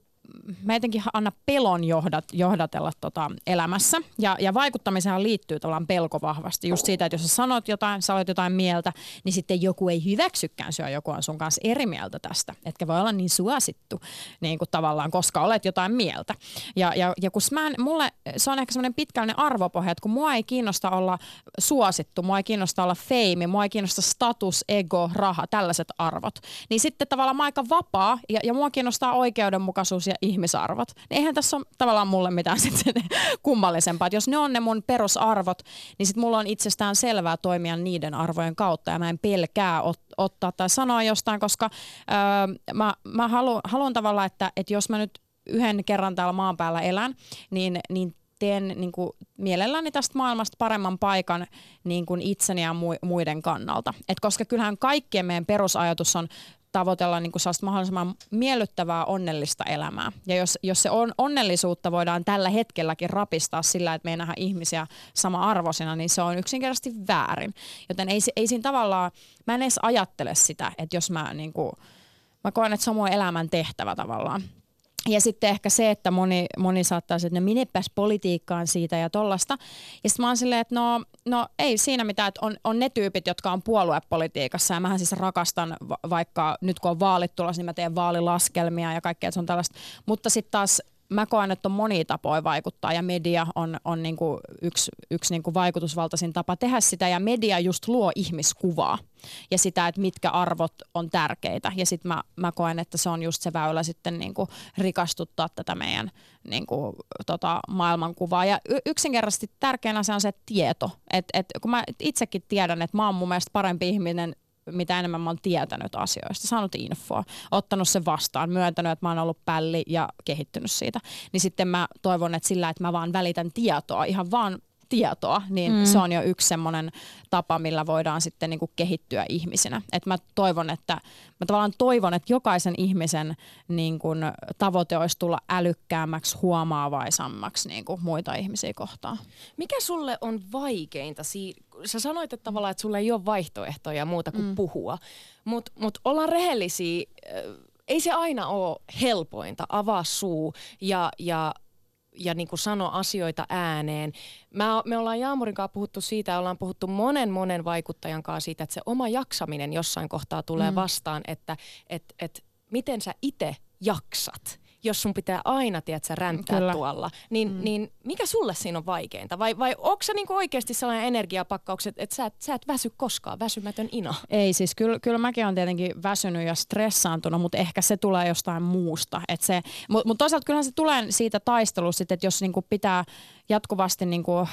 Speaker 3: mä jotenkin anna pelon johdat, johdatella tota elämässä. Ja, ja vaikuttamiseen liittyy tavallaan pelko vahvasti. Just siitä, että jos sä sanot jotain, sä olet jotain mieltä, niin sitten joku ei hyväksykään syö, joku on sun kanssa eri mieltä tästä. Etkä voi olla niin suosittu niin kuin tavallaan, koska olet jotain mieltä. Ja, ja, ja kun mä en, mulle se on ehkä semmoinen pitkällinen arvopohja, että kun mua ei kiinnosta olla suosittu, mua ei kiinnosta olla feimi, mua ei kiinnosta status, ego, raha, tällaiset arvot, niin sitten tavallaan mä aika vapaa ja, ja mua kiinnostaa oikeudenmukaisuus ja ihmisarvot. Niin eihän tässä ole tavallaan mulle mitään sitten kummallisempaa. Että jos ne on ne mun perusarvot, niin sitten mulla on itsestään selvää toimia niiden arvojen kautta ja mä en pelkää ot- ottaa tai sanoa jostain, koska öö, mä, mä haluan, haluan tavallaan, että, että jos mä nyt yhden kerran täällä maan päällä elän, niin, niin teen niin kuin, mielelläni tästä maailmasta paremman paikan niin kuin itseni ja muiden kannalta. Et koska kyllähän kaikkien meidän perusajatus on tavoitella niin kuin mahdollisimman miellyttävää, onnellista elämää. Ja jos, jos se on, onnellisuutta voidaan tällä hetkelläkin rapistaa sillä, että me ei nähdä ihmisiä sama-arvoisina, niin se on yksinkertaisesti väärin. Joten ei, ei siinä tavallaan, mä en edes ajattele sitä, että jos mä, niin kuin, mä koen, että se on mun elämän tehtävä tavallaan. Ja sitten ehkä se, että moni, moni saattaa sanoa, että no minepäs politiikkaan siitä ja tollasta. Ja sitten mä oon silleen, että no, no ei siinä mitään, että on, on ne tyypit, jotka on puoluepolitiikassa. Ja mähän siis rakastan, vaikka nyt kun on vaalit tulossa, niin mä teen vaalilaskelmia ja kaikkea, että se on tällaista. Mutta sitten taas mä koen, että on monia tapoja vaikuttaa ja media on, on niinku yksi, yksi niinku vaikutusvaltaisin tapa tehdä sitä. Ja media just luo ihmiskuvaa ja sitä, että mitkä arvot on tärkeitä. Ja sitten mä, mä koen, että se on just se väylä sitten niinku rikastuttaa tätä meidän niinku, tota, maailmankuvaa. Ja y- yksinkertaisesti tärkeänä se on se tieto, että et, kun mä itsekin tiedän, että mä oon mun mielestä parempi ihminen mitä enemmän mä oon tietänyt asioista, saanut infoa, ottanut sen vastaan, myöntänyt, että mä oon ollut pälli ja kehittynyt siitä, niin sitten mä toivon, että sillä, että mä vaan välitän tietoa, ihan vaan tietoa, niin mm. se on jo yksi semmoinen tapa, millä voidaan sitten niin kuin kehittyä ihmisinä. Et mä toivon, että mä tavallaan toivon, että jokaisen ihmisen niin kuin, tavoite olisi tulla älykkäämmäksi, huomaavaisammaksi niin kuin muita ihmisiä kohtaan.
Speaker 2: Mikä sulle on vaikeinta? Sä sanoit, että tavallaan, että sulle ei ole vaihtoehtoja muuta kuin mm. puhua, mutta mut ollaan rehellisiä ei se aina ole helpointa avaa suu ja, ja ja niin kuin sano asioita ääneen. Mä, me ollaan Jaamurin kanssa puhuttu siitä ja ollaan puhuttu monen monen vaikuttajan kanssa siitä, että se oma jaksaminen jossain kohtaa tulee mm. vastaan, että et, et, miten sä itse jaksat jos sun pitää aina, tiedätkö, ränttää Kyllä. tuolla, niin, mm. niin mikä sulle siinä on vaikeinta? Vai, vai onko se niinku oikeasti sellainen energiapakkaus, että, että sä, et, sä et väsy koskaan, väsymätön ino?
Speaker 3: Ei siis, kyllä, kyllä mäkin olen tietenkin väsynyt ja stressaantunut, mutta ehkä se tulee jostain muusta. Mutta mut toisaalta kyllähän se tulee siitä taistelusta, että jos niinku pitää jatkuvasti niin kuin,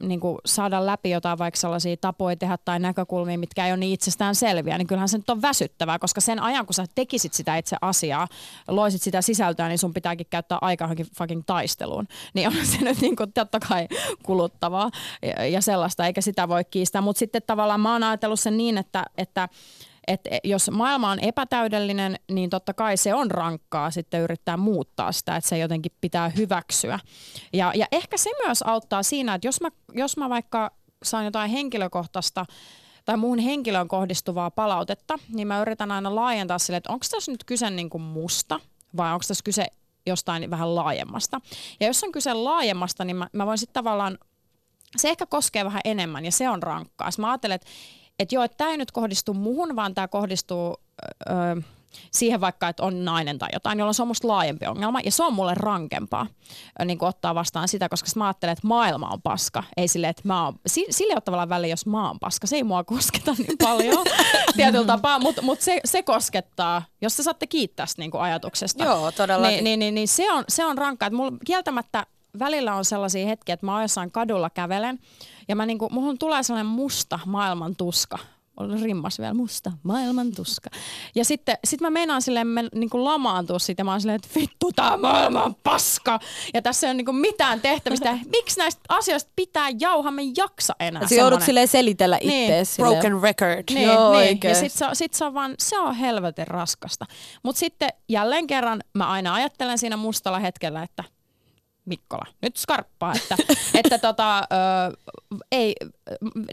Speaker 3: niin kuin saada läpi jotain vaikka sellaisia tapoja tehdä tai näkökulmia, mitkä ei ole niin itsestään selviä, niin kyllähän se nyt on väsyttävää, koska sen ajan, kun sä tekisit sitä itse asiaa, loisit sitä sisältöä, niin sun pitääkin käyttää aikaa fucking taisteluun. Niin on se nyt niin kuin totta kai kuluttavaa ja, ja sellaista, eikä sitä voi kiistää. Mutta sitten tavallaan mä oon ajatellut sen niin, että, että että jos maailma on epätäydellinen, niin totta kai se on rankkaa sitten yrittää muuttaa sitä, että se jotenkin pitää hyväksyä. Ja, ja ehkä se myös auttaa siinä, että jos mä, jos mä vaikka saan jotain henkilökohtaista tai muuhun henkilöön kohdistuvaa palautetta, niin mä yritän aina laajentaa sille, että onko tässä nyt kyse niin kuin musta vai onko tässä kyse jostain vähän laajemmasta. Ja jos on kyse laajemmasta, niin mä, mä voin sitten tavallaan, se ehkä koskee vähän enemmän ja se on rankkaa. Mä ajattelen, että että joo, että tämä ei nyt kohdistu muhun, vaan tämä kohdistuu öö, siihen vaikka, että on nainen tai jotain, jolloin se on musta laajempi ongelma. Ja se on mulle rankempaa niin ottaa vastaan sitä, koska mä ajattelen, että maailma on paska. Ei sille, että mä oon, sille ei ole tavallaan väliä, jos mä oon paska. Se ei mua kosketa niin paljon tietyllä tapaa, mutta mut se, se koskettaa, jos te saatte kiittää sitä niin ajatuksesta.
Speaker 5: Joo, todellakin.
Speaker 3: Niin, niin, niin, niin se, on, se on rankkaa. Mulla kieltämättä välillä on sellaisia hetkiä, että mä jossain kadulla kävelen ja mä niinku, muhun tulee sellainen musta maailman tuska. Olen rimmas vielä musta maailman tuska. Ja sitten sit mä meinaan silleen me, niinku lamaantua siitä. Mä oon silleen, että vittu tää maailman paska. Ja tässä ei ole niinku mitään tehtävistä. Miksi näistä asioista pitää jauhaa? Me jaksa enää.
Speaker 4: Se joudut silleen selitellä itse. Niin.
Speaker 5: Broken record.
Speaker 3: Niin, Joo, niin. Ja sit se, sit se on vaan, se on helvetin raskasta. Mutta sitten jälleen kerran mä aina ajattelen siinä mustalla hetkellä, että – Mikkola, nyt skarppaa, että, että tota, ö, ei,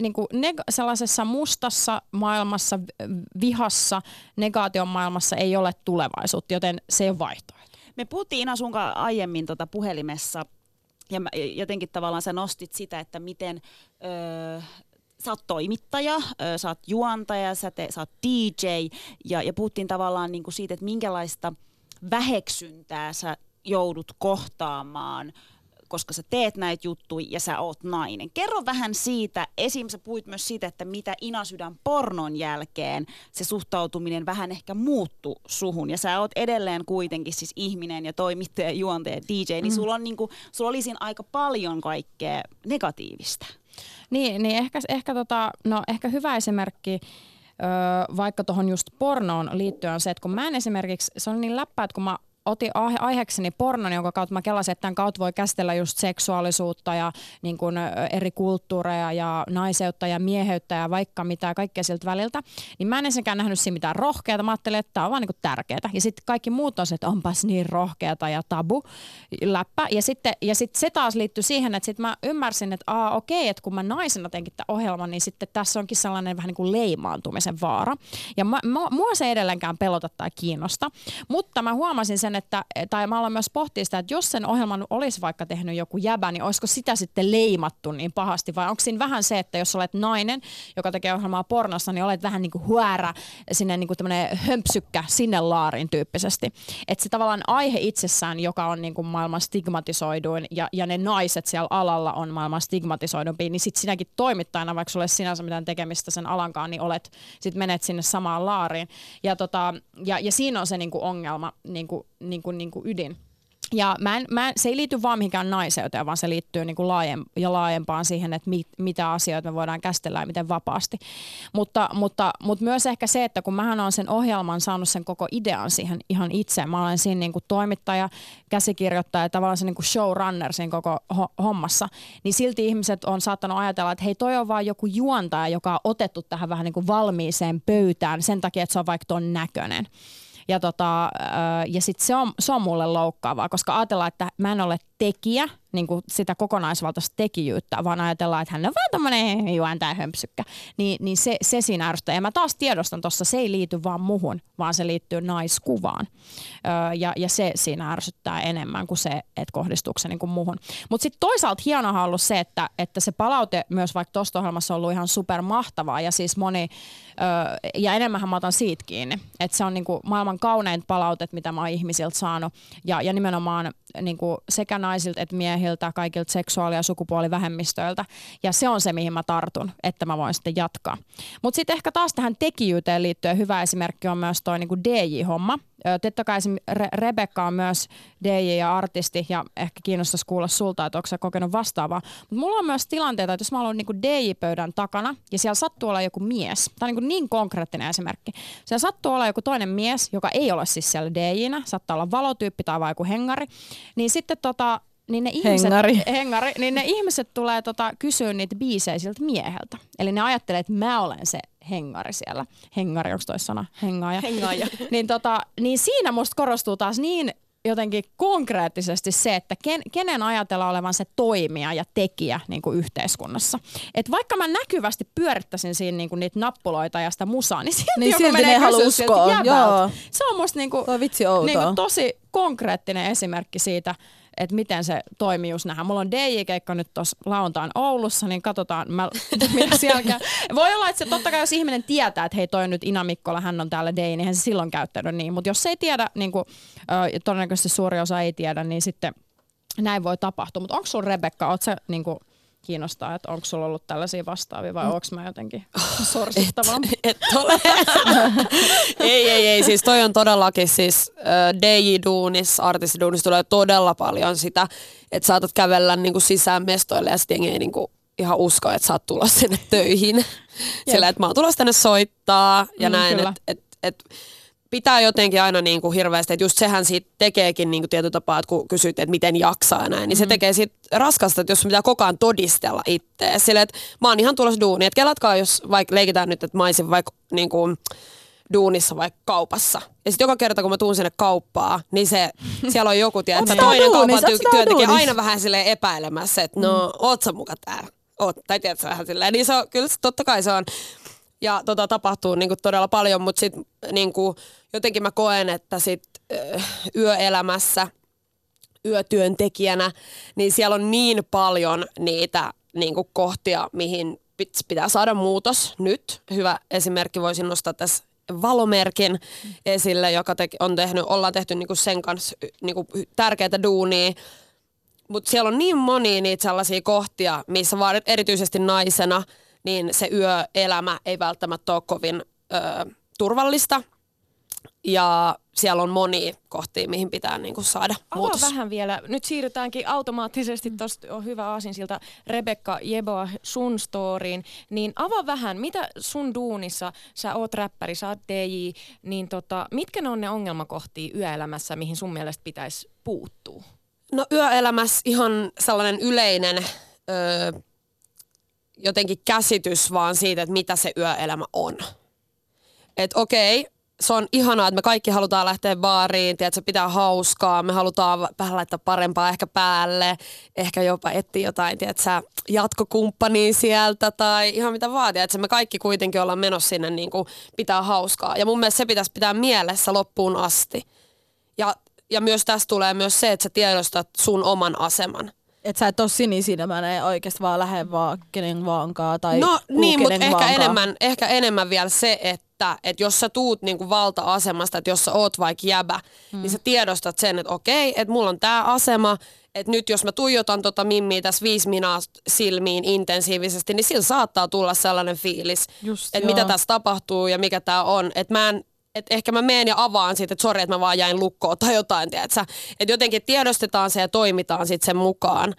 Speaker 3: niin kuin neg- sellaisessa mustassa maailmassa, vihassa, negaation maailmassa ei ole tulevaisuutta, joten se ole vaihtoehto.
Speaker 1: Me puhuttiin Ina aiemmin tota puhelimessa ja mä, jotenkin tavallaan sä nostit sitä, että miten öö, sä oot toimittaja, öö, sä oot juontaja, sä, te, sä oot DJ ja, ja puhuttiin tavallaan niinku siitä, että minkälaista väheksyntää sä joudut kohtaamaan koska sä teet näitä juttuja ja sä oot nainen. Kerro vähän siitä, esim. sä puhuit myös siitä, että mitä Inasydän pornon jälkeen se suhtautuminen vähän ehkä muuttu suhun. Ja sä oot edelleen kuitenkin siis ihminen ja toimittaja, juontaja, DJ, niin mm. sulla, on niinku, sulla oli siinä aika paljon kaikkea negatiivista.
Speaker 3: Niin, niin ehkä, ehkä, tota, no, ehkä hyvä esimerkki Öö, vaikka tuohon just pornoon liittyen on se, että kun mä en esimerkiksi, se on niin läppä, että kun mä otin aiheekseni pornon, jonka kautta mä kelasin, että tämän kautta voi käsitellä just seksuaalisuutta ja niin kuin eri kulttuureja ja naiseutta ja mieheyttä ja vaikka mitä kaikkea siltä väliltä. Niin mä en ensinnäkään nähnyt siinä mitään rohkeata. Mä ajattelin, että tämä on vaan niin tärkeää. Ja sitten kaikki muut on se, että onpas niin rohkeata ja tabu läppä. Ja sitten ja sit se taas liittyy siihen, että sitten mä ymmärsin, että aa okei, että kun mä naisena teinkin tämän ohjelman, niin sitten tässä onkin sellainen vähän niin kuin leimaantumisen vaara. Ja mä, mua se edelleenkään pelota tai kiinnosta. Mutta mä huomasin sen, sen, että, tai mä aloin myös pohtia sitä, että jos sen ohjelman olisi vaikka tehnyt joku jäbä, niin olisiko sitä sitten leimattu niin pahasti, vai onko siinä vähän se, että jos olet nainen, joka tekee ohjelmaa pornossa, niin olet vähän niin kuin huäärä, sinne niin kuin tämmöinen hömpsykkä sinne laariin tyyppisesti. Että se tavallaan aihe itsessään, joka on niin kuin maailman stigmatisoiduin, ja, ja ne naiset siellä alalla on maailman stigmatisoidumpi, niin sitten sinäkin toimittajana, vaikka sulle sinänsä mitään tekemistä sen alankaan, niin olet, sit menet sinne samaan laariin. Ja, tota, ja, ja siinä on se niin kuin ongelma, niin kuin niin kuin, niin kuin ydin. Ja mä en, mä en, se ei liity vaan mihinkään naiseuteen, vaan se liittyy niin kuin laajem, ja laajempaan siihen, että mit, mitä asioita me voidaan käsitellä ja miten vapaasti. Mutta, mutta, mutta myös ehkä se, että kun mähän olen sen ohjelman saanut sen koko idean siihen ihan itse. Mä olen siinä niin kuin toimittaja, käsikirjoittaja ja tavallaan se niin kuin showrunner siinä koko ho- hommassa. Niin silti ihmiset on saattanut ajatella, että hei toi on vaan joku juontaja, joka on otettu tähän vähän niin kuin valmiiseen pöytään sen takia, että se on vaikka ton näköinen. Ja, tota, ja sitten se on, se on mulle loukkaavaa, koska ajatellaan, että mä en ole tekijä, niin kuin sitä kokonaisvaltaista tekijyyttä, vaan ajatellaan, että hän on vaan tämmöinen juontaja hömpsykkä. Niin, niin se, se siinä ärsyttää. Ja mä taas tiedostan tuossa, se ei liity vaan muhun, vaan se liittyy naiskuvaan. Öö, ja, ja se siinä ärsyttää enemmän kuin se, että kohdistuuko se niin kuin muhun. Mutta sitten toisaalta hienoa on ollut se, että, että se palaute myös vaikka tuosta ohjelmassa on ollut ihan supermahtavaa. Ja siis moni, öö, ja enemmän mä otan siitä kiinni. Että se on niin kuin maailman kaunein palautet, mitä mä oon ihmisiltä saanut. Ja, ja nimenomaan niin kuin sekä naisilta että miehiltä, kaikilta seksuaali- ja sukupuolivähemmistöiltä. Ja se on se, mihin mä tartun, että mä voin sitten jatkaa. Mutta sitten ehkä taas tähän tekijyyteen liittyen hyvä esimerkki on myös toi niin DJ-homma. Totta kai Re- Rebekka on myös DJ ja artisti ja ehkä kiinnostaisi kuulla sulta, että onko sä kokenut vastaavaa. Mutta mulla on myös tilanteita, että jos mä olen niin DJ-pöydän takana ja siellä sattuu olla joku mies, tämä on niin, niin konkreettinen esimerkki. Siellä sattuu olla joku toinen mies, joka ei ole siis siellä DJ-nä, saattaa olla valotyyppi tai vain joku hengari, niin sitten tota, niin ne ihmiset,
Speaker 4: hengari.
Speaker 3: hengari niin ne ihmiset tulee tota, kysyä niitä biisejä siltä mieheltä. Eli ne ajattelee, että mä olen se hengari siellä. Hengari, onko toi sana? Hengaaja.
Speaker 1: Hengaaja.
Speaker 3: niin, tota, niin siinä musta korostuu taas niin jotenkin konkreettisesti se, että ken, kenen ajatella olevan se toimija ja tekijä niin kuin yhteiskunnassa. Et vaikka mä näkyvästi pyörittäisin siinä niin kuin niitä nappuloita ja sitä musaa, niin silti,
Speaker 4: niin
Speaker 3: joku
Speaker 4: silti
Speaker 3: menee
Speaker 4: ne haluaa uskoa. Joo.
Speaker 3: Se on musta niin kuin, niin kuin tosi konkreettinen esimerkki siitä, että miten se toimii just nähdään. Mulla on DJ-keikka nyt tuossa lauantain Oulussa, niin katsotaan, mä, mitä sielläkään. Voi olla, että se totta kai jos ihminen tietää, että hei toi on nyt Ina Mikkola, hän on täällä DJ, niin hän se silloin käyttänyt niin. Mutta jos se ei tiedä, niin kuin, todennäköisesti suuri osa ei tiedä, niin sitten näin voi tapahtua. Mutta onko sun Rebekka, oot sä niin kuin, kiinnostaa, että onko sulla ollut tällaisia vastaavia vai mm. onko mä jotenkin sorsittava?
Speaker 5: Et, et ole. ei, ei, ei. Siis toi on todellakin siis äh, DJ-duunis, artistiduunis tulee todella paljon sitä, että saatat kävellä niinku sisään mestoille ja sitten ei niinku ihan usko, että sä oot tulossa sinne töihin. Sillä, että mä oon tulossa tänne soittaa ja mm, näin, että et, et, pitää jotenkin aina niin kuin hirveästi, että just sehän siitä tekeekin niin kuin tietyllä tapaa, että kun kysyt, että miten jaksaa ja näin, niin mm-hmm. se tekee siitä raskasta, että jos pitää koko ajan todistella itseä. Sille, että mä oon ihan tulossa duuniin, että kelatkaa, jos vaikka leikitään nyt, että mä olisin vaikka niin kuin, duunissa vaikka kaupassa. Ja sitten joka kerta, kun mä tuun sinne kauppaan, niin se, siellä on joku, tiedät, toinen kaupan ty- työntekijä aina vähän sille epäilemässä, että no, mm. oot sä muka täällä? Oot, tai tiedätkö vähän silleen. Niin se on, kyllä totta kai se on Ja tota, tapahtuu niin kuin todella paljon, mutta sitten niin kuin, jotenkin mä koen, että sit, yöelämässä yötyöntekijänä, niin siellä on niin paljon niitä niin kuin kohtia, mihin pitää saada muutos nyt. Hyvä esimerkki voisin nostaa tässä valomerkin esille, joka te, on tehnyt, ollaan tehty niinku sen kanssa niinku tärkeitä duunia. Mutta siellä on niin monia niitä sellaisia kohtia, missä vaan erityisesti naisena, niin se yöelämä ei välttämättä ole kovin ö, turvallista. Ja siellä on moni kohtia, mihin pitää niin kuin saada
Speaker 2: Avaa
Speaker 5: muutos.
Speaker 2: vähän vielä. Nyt siirrytäänkin automaattisesti, tuosta on hyvä aasinsilta Rebekka Jeboa sun storyin. Niin avaa vähän, mitä sun duunissa, sä oot räppäri, sä oot DJ, niin tota, mitkä ne on ne ongelmakohtia yöelämässä, mihin sun mielestä pitäisi puuttua?
Speaker 5: No yöelämässä ihan sellainen yleinen öö, jotenkin käsitys vaan siitä, että mitä se yöelämä on. Että okei, se on ihanaa, että me kaikki halutaan lähteä baariin, tiedätkö, pitää hauskaa, me halutaan vähän laittaa parempaa ehkä päälle, ehkä jopa etsiä jotain, tiedätkö, jatkokumppania sieltä tai ihan mitä vaan, tiedätkö, me kaikki kuitenkin ollaan menossa sinne niin kuin pitää hauskaa. Ja mun mielestä se pitäisi pitää mielessä loppuun asti. Ja, ja myös tässä tulee myös se, että sä tiedostat sun oman aseman.
Speaker 4: Että sä et ole sinisilmäinen oikeasti vaan lähde vaan kenen vaankaan tai
Speaker 5: No niin, mutta ehkä enemmän, ehkä enemmän vielä se, että, että jos sä tuut niinku valta-asemasta, että jos sä oot vaikka jäbä, mm. niin sä tiedostat sen, että okei, että mulla on tää asema, että nyt jos mä tuijotan tota mimmiä tässä viisi minaa silmiin intensiivisesti, niin sillä saattaa tulla sellainen fiilis,
Speaker 4: Just,
Speaker 5: että mitä tässä tapahtuu ja mikä tää on. Että mä en, et ehkä mä menen ja avaan siitä, että sori, että mä vaan jäin lukkoon tai jotain, tiedätkö? Että jotenkin tiedostetaan se ja toimitaan sitten sen mukaan,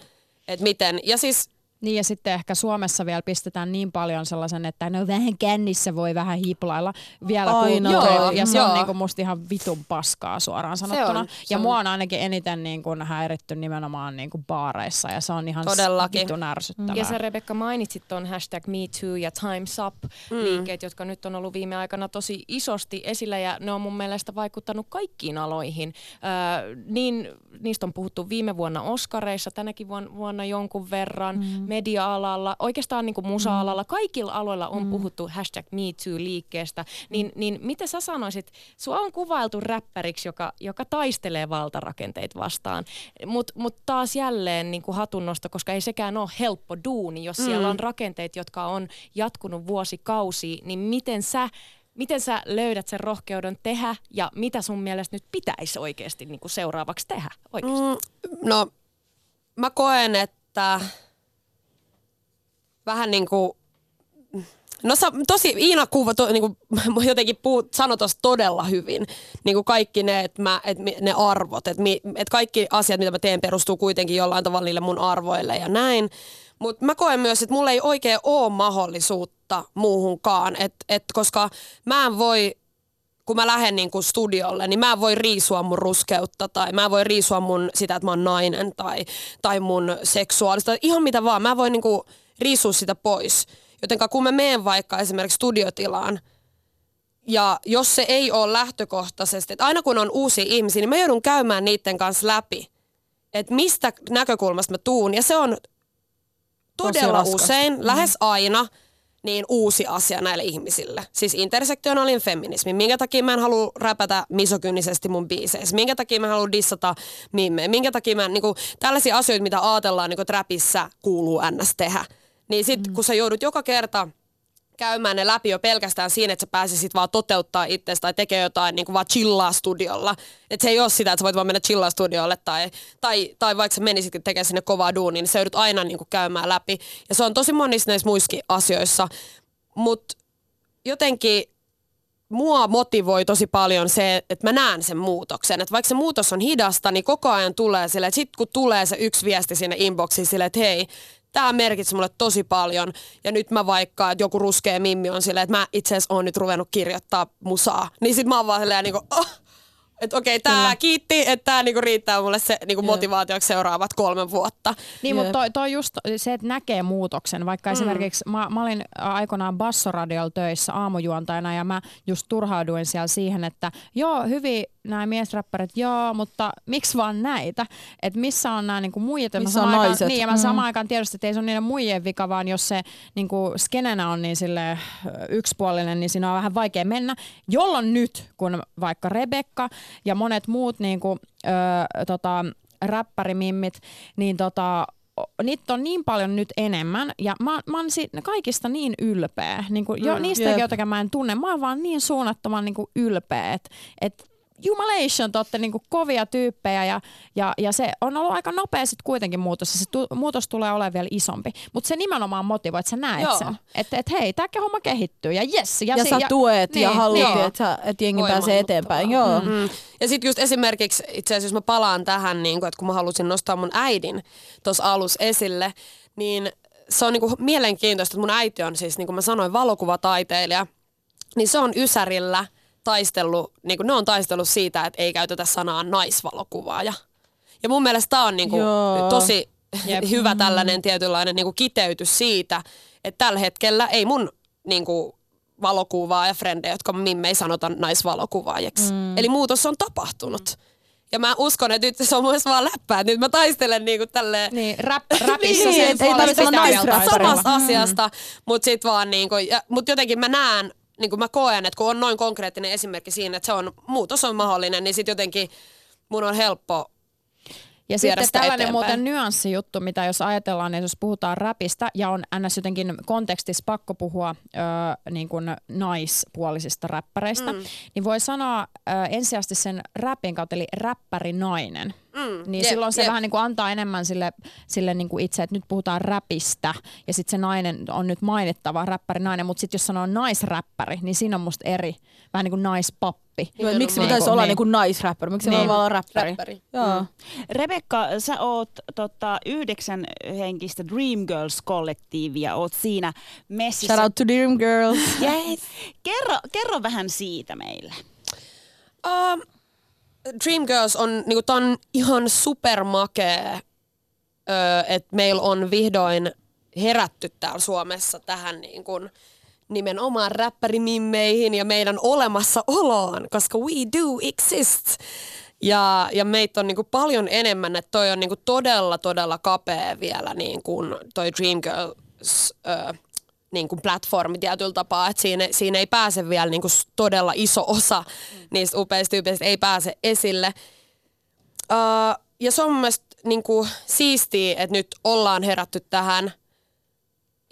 Speaker 5: että miten. Ja siis
Speaker 3: Niin ja sitten ehkä Suomessa vielä pistetään niin paljon sellaisen, että no vähän kännissä voi vähän hiplailla vielä
Speaker 4: Aina
Speaker 3: kulttuuri.
Speaker 5: voi.
Speaker 3: Ja se
Speaker 5: Joo.
Speaker 3: on niinku musta ihan vitun paskaa suoraan sanottuna.
Speaker 5: on, se
Speaker 3: ja
Speaker 5: on.
Speaker 3: mua on ainakin eniten niinku häiritty nimenomaan niinku baareissa ja se on ihan
Speaker 5: Todellakin.
Speaker 3: vitun ärsyttävää.
Speaker 2: Ja sä Rebekka mainitsit ton hashtag MeToo ja Time's Up liikkeet, jotka nyt on ollut viime aikana tosi isosti esillä ja ne on mun mielestä vaikuttanut kaikkiin aloihin. Öö, niin, niistä on puhuttu viime vuonna Oscareissa, tänäkin vuonna, vuonna jonkun verran, mm. Media-alalla, oikeastaan niin kuin musa-alalla, kaikilla aloilla on mm. puhuttu hashtag MeToo-liikkeestä. Niin, niin mitä sä sanoisit, sua on kuvailtu räppäriksi, joka, joka taistelee valtarakenteita vastaan, mutta mut taas jälleen niin kuin hatunnosto, koska ei sekään ole helppo duuni, jos mm. siellä on rakenteet, jotka on jatkunut vuosikausia, niin miten sä Miten sä löydät sen rohkeuden tehdä ja mitä sun mielestä nyt pitäisi oikeasti niin kuin seuraavaksi tehdä? Oikeasti?
Speaker 5: Mm, no, mä koen, että vähän niin kuin, no sa- tosi Iina kuva to, niin kuin, jotenkin puhut, sanoi tuossa todella hyvin, niin kuin kaikki ne, että mä, et ne arvot, että et kaikki asiat, mitä mä teen, perustuu kuitenkin jollain tavalla niille mun arvoille ja näin. Mutta mä koen myös, että mulla ei oikein ole mahdollisuutta muuhunkaan, et, et, koska mä en voi kun mä lähden niin kuin studiolle, niin mä en voi riisua mun ruskeutta tai mä en voi riisua mun sitä, että mä oon nainen tai, tai mun seksuaalista, ihan mitä vaan. Mä en voi niin kuin riisua sitä pois. Jotenka kun mä menen vaikka esimerkiksi studiotilaan, ja jos se ei ole lähtökohtaisesti, että aina kun on uusia ihmisiä, niin mä joudun käymään niiden kanssa läpi, että mistä näkökulmasta mä tuun. Ja se on todella usein, lähes aina, niin uusi asia näille ihmisille. Siis intersektionaalinen feminismi. Minkä takia mä en halua räpätä misokyynisesti mun biiseissä? Minkä takia mä haluan dissata mimmeä? Minkä takia mä, niinku, tällaisia asioita, mitä ajatellaan, niinku, että räpissä kuuluu ns. tehdä. Niin sit, mm. kun sä joudut joka kerta käymään ne läpi jo pelkästään siinä, että sä pääsisit vaan toteuttaa itsestä tai tekee jotain niin kuin vaan chillaa studiolla. Että se ei ole sitä, että sä voit vaan mennä chillaa studiolle tai, tai, tai vaikka sä menisitkin tekemään sinne kovaa duunia, niin sä joudut aina niin kuin käymään läpi. Ja se on tosi monissa näissä muissakin asioissa. Mutta jotenkin mua motivoi tosi paljon se, että mä näen sen muutoksen. Että vaikka se muutos on hidasta, niin koko ajan tulee sille, että sit kun tulee se yksi viesti sinne inboxiin sille, että hei, tämä merkitsi mulle tosi paljon. Ja nyt mä vaikka, että joku ruskea mimmi on silleen, että mä itse asiassa oon nyt ruvennut kirjoittaa musaa. Niin sit mä oon vaan silleen niin kuin, oh, että okei, tämä kiitti, että tämä niinku riittää mulle se niinku motivaatioksi seuraavat kolme vuotta.
Speaker 3: Niin, mutta toi, toi just se, että näkee muutoksen. Vaikka mm. esimerkiksi mä, mä olin aikoinaan Bassoradiolla töissä aamujuontajana ja mä just turhauduin siellä siihen, että joo, hyvin nämä miesräppärit, joo, mutta miksi vaan näitä? Että missä on nämä niinku muijat? Ja
Speaker 4: Missä on
Speaker 3: aikaan-
Speaker 4: naiset?
Speaker 3: Niin, ja mä
Speaker 4: Mm.
Speaker 3: samaan aikaan tiedostin, että ei se ole niiden muijien vika, vaan jos se niinku skenenä on niin sille yksipuolinen, niin siinä on vähän vaikea mennä. Jolloin nyt, kun vaikka Rebekka ja monet muut niinku, ö, tota, räppärimimmit, niin tota, niitä on niin paljon nyt enemmän ja mä, mä oon si- kaikista niin ylpeä. Niin kuin, jo,
Speaker 5: Mm,
Speaker 3: niistäkin,
Speaker 4: jep.
Speaker 3: joita mä en tunne, mä oon vaan niin suunnattoman niin kuin ylpeä, että et, Jumalation, te olette niinku kovia tyyppejä ja, ja, ja, se on ollut aika nopea sitten kuitenkin muutos ja se tu, muutos tulee olemaan vielä isompi. Mutta se nimenomaan motivoi, että sä näet
Speaker 5: Joo.
Speaker 3: sen. Että et, hei, tämä homma kehittyy ja jes.
Speaker 4: Ja,
Speaker 3: si-
Speaker 4: sä tuet ja
Speaker 3: niin,
Speaker 4: haluat,
Speaker 3: niin.
Speaker 4: että, että jengi
Speaker 5: Voimaannuttavaa.
Speaker 4: pääsee eteenpäin. Joo.
Speaker 5: Mm. Ja sitten just esimerkiksi, itse asiassa jos mä palaan tähän, niin kun, että kun mä halusin nostaa mun äidin tuossa alus esille, niin se on niinku mielenkiintoista, että mun äiti on siis, niin kuin mä sanoin, valokuvataiteilija, niin se on Ysärillä taistellut, niin kuin ne on taistellut siitä, että ei käytetä sanaa naisvalokuvaaja. Ja mun mielestä tämä on niinku
Speaker 4: Joo.
Speaker 5: tosi
Speaker 3: Jep.
Speaker 5: hyvä tällainen tietynlainen niinku kiteytys siitä, että tällä hetkellä ei mun niinku valokuvaa ja frendejä, jotka mimme ei sanota naisvalokuvaajaksi. Mm. Eli muutos on tapahtunut. Ja mä uskon, että nyt se on myös vaan läppää. Nyt mä taistelen niinku tälleen
Speaker 3: Niin, rap, rapissa
Speaker 4: Niin, et ei tarvitse olla
Speaker 5: samasta asiasta, mutta sit vaan niinku, ja, mut jotenkin mä näen, niinku mä koen, että kun on noin konkreettinen esimerkki siinä, että se on, muutos on mahdollinen, niin sit jotenkin mun on helppo
Speaker 3: Ja sitten tällainen
Speaker 5: eteenpäin.
Speaker 3: muuten nyanssijuttu, mitä jos ajatellaan, että jos puhutaan räpistä ja on ns. jotenkin kontekstissa pakko puhua ö, niin kuin naispuolisista räppäreistä, mm. niin voi sanoa ö, ensisijaisesti sen räpin kautta, eli räppärinainen.
Speaker 5: Mm,
Speaker 3: Niin
Speaker 5: jep,
Speaker 3: silloin se
Speaker 5: jep.
Speaker 3: vähän niin kuin antaa enemmän sille, sille niin kuin itse, että nyt puhutaan räpistä ja sitten se nainen on nyt mainittava räppärinainen, mutta sitten jos sanoo naisräppäri, niin siinä on musta eri, vähän niin kuin naispappi.
Speaker 4: Joo, miksi
Speaker 3: Niin.
Speaker 4: pitäisi olla
Speaker 3: Niin.
Speaker 4: niinku naisräppäri? Miksi
Speaker 3: Niin.
Speaker 4: niin. voi olla räppäri?
Speaker 5: Räppäri.
Speaker 4: Joo.
Speaker 1: Rebekka, sä oot tota, yhdeksän henkistä Dreamgirls-kollektiivia, oot siinä messissä.
Speaker 4: Shout out to Dream Girls.
Speaker 1: Yes. Kerro, kerro vähän siitä meille.
Speaker 5: Uh, Dreamgirls on, niinku, on ihan supermakee, että meillä on vihdoin herätty täällä Suomessa tähän niin kuin, nimenomaan räppärimimmeihin ja meidän olemassaoloon, koska we do exist. Ja, ja meitä on niinku paljon enemmän, että toi on niinku todella, todella kapea vielä niinku toi Dreamgirls ö, niinku platformi tietyllä tapaa, että siinä, siinä ei pääse vielä niinku s- todella iso osa niistä upeista tyypeistä ei pääse esille. Uh, ja se on mun mielestä niinku siistiä, että nyt ollaan herätty tähän.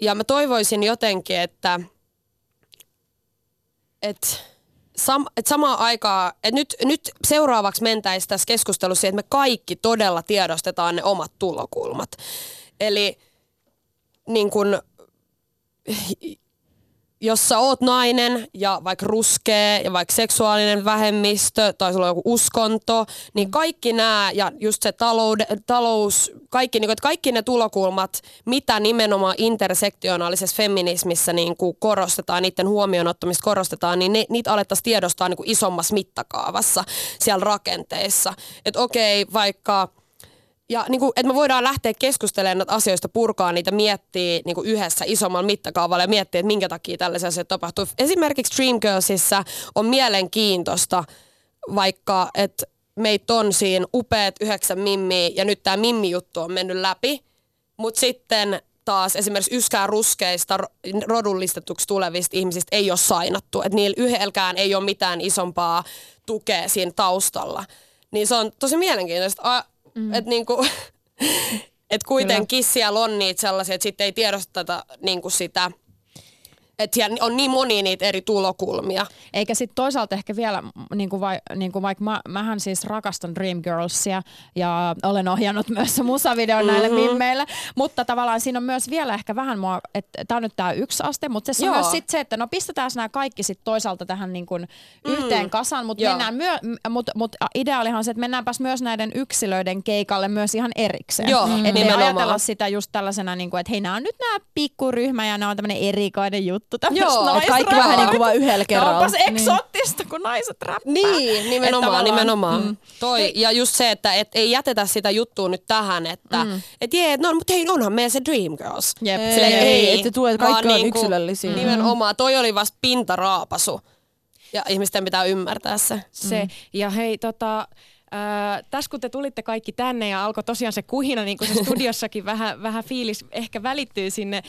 Speaker 5: Ja mä toivoisin jotenkin, että että sam, et samaan aikaan, että nyt, nyt seuraavaksi mentäisiin tässä keskustelussa että me kaikki todella tiedostetaan ne omat tulokulmat. Eli niin kun, jos sä oot nainen ja vaikka ruskea ja vaikka seksuaalinen vähemmistö tai sulla on joku uskonto, niin kaikki nämä ja just se taloude, talous, kaikki, niin kuin, että kaikki ne tulokulmat, mitä nimenomaan intersektionaalisessa feminismissä niin kuin korostetaan, niiden huomioon ottamista korostetaan, niin ne, niitä alettaisiin tiedostaa niin kuin isommassa mittakaavassa siellä rakenteissa. Että okei, vaikka ja niin kuin, että me voidaan lähteä keskustelemaan näitä asioista, purkaa niitä, miettiä niin kuin yhdessä isommalla mittakaavalla ja miettiä, että minkä takia tällaisia asioita tapahtuu. Esimerkiksi Dreamgirlsissa on mielenkiintoista vaikka, että meitä on siinä upeat yhdeksän mimmiä ja nyt tämä mimmi-juttu on mennyt läpi, mutta sitten taas esimerkiksi yskää ruskeista ro- rodullistetuksi tulevista ihmisistä ei ole sainattu. Että niillä yhdelläkään ei ole mitään isompaa tukea siinä taustalla. Niin se on tosi mielenkiintoista. Mm. Että niinku, et kuitenkin siellä on niitä sellaisia, että sitten ei tiedosteta niinku sitä, että siellä on niin monia niitä eri tulokulmia.
Speaker 3: Eikä sitten toisaalta ehkä vielä, niin kuin vai, niin kuin vaikka mä, mähän siis rakastan Dreamgirlsia ja olen ohjannut myös musavideon näille
Speaker 5: Mm-hmm.
Speaker 3: mimmeille, mutta tavallaan siinä on myös vielä ehkä vähän mua, että tämä on nyt tämä yksi aste, mutta se on
Speaker 5: Joo.
Speaker 3: myös sit se, että no pistetään nämä kaikki sitten toisaalta tähän niin kuin yhteen kasaan, mutta mennään myö, mut, mut ideaalihan on se, että mennäänpäs myös näiden yksilöiden keikalle myös ihan erikseen.
Speaker 5: Joo,
Speaker 3: Että ei
Speaker 5: nimenomaan.
Speaker 3: ajatella sitä just tällaisena, niin kuin, että hei nämä on nyt nämä pikkuryhmä ja nämä on tämmöinen erikoinen juttu juttu tämmöistä
Speaker 5: Joo,
Speaker 4: kaikki vähän niin kuin vaan yhdellä kerralla.
Speaker 3: Onpas
Speaker 4: Niin.
Speaker 3: eksoottista, kun naiset räppää.
Speaker 5: Niin, nimenomaan, nimenomaan.
Speaker 3: mm.
Speaker 5: Toi, ja just se, että et ei jätetä sitä juttua nyt tähän, että mm. et jee, no mutta hei, onhan meillä se Dream Girls.
Speaker 3: Jep.
Speaker 4: Ei,
Speaker 5: Silleen,
Speaker 4: ei, että tuo, että kaikki on yksilöllisiä. Mm.
Speaker 5: Nimenomaan, toi oli vasta pintaraapasu. Ja ihmisten pitää ymmärtää se.
Speaker 2: Se. Mm. Ja hei, tota, Ää, tässä kun te tulitte kaikki tänne ja alkoi tosiaan se kuhina, niin kuin se studiossakin vähän, vähän fiilis ehkä välittyy sinne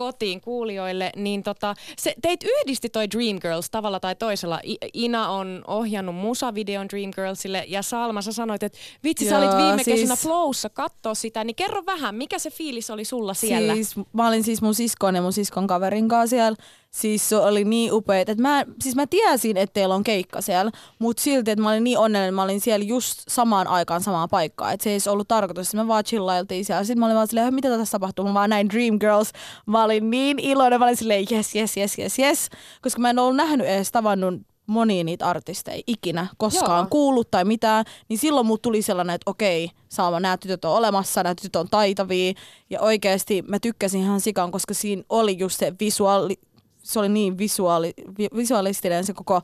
Speaker 2: kotiin kuulijoille, niin tota, se, teit yhdisti toi Dreamgirls tavalla tai toisella. I, Ina on ohjannut musavideon Dreamgirlsille ja Salma, sä sanoit, että vitsi sä olit
Speaker 4: Joo,
Speaker 2: viime
Speaker 4: siis-
Speaker 2: kesänä Flowssa katsoa sitä, niin kerro vähän, mikä se fiilis oli sulla siellä?
Speaker 4: Siis, mä olin siis mun siskon ja mun siskon kaverin kanssa siellä. Siis se oli niin upeet, että mä, siis mä tiesin, että teillä on keikka siellä, mutta silti, että mä olin niin onnellinen, että mä olin siellä just samaan aikaan samaan paikkaan. Että se ei ollut tarkoitus, että me vaan chillailtiin siellä. Sitten mä olin vaan silleen, mitä tässä tapahtuu? Mä vaan näin Dream Girls. Mä olin niin iloinen, mä olin silleen, yes, yes, yes, yes, yes. Koska mä en ollut nähnyt edes tavannut monia niitä artisteja ikinä koskaan
Speaker 5: Joo.
Speaker 4: Joo. kuullut tai mitään, niin silloin mut tuli sellainen, että okei, Saama, nämä tytöt on olemassa, nämä tytöt on taitavia. Ja oikeasti mä tykkäsin ihan sikan, koska siinä oli just se visuaali, se oli niin visuaali, vi, visuaalistinen se koko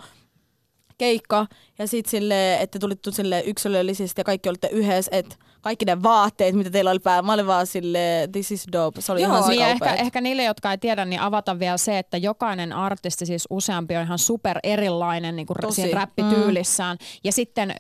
Speaker 4: keikka. Ja sitten silleen, että tulitte sille yksilöllisesti ja kaikki olitte yhdessä, että kaikki ne vaatteet, mitä teillä oli päällä, mä olin vaan silleen, this is dope. Se oli
Speaker 3: Joo,
Speaker 4: ihan
Speaker 3: niin ja ehkä, ehkä niille, jotka ei tiedä, niin avata vielä se, että jokainen artisti, siis useampi on ihan super erilainen niin kuin siinä räppityylissään. Mm. Ja sitten äh,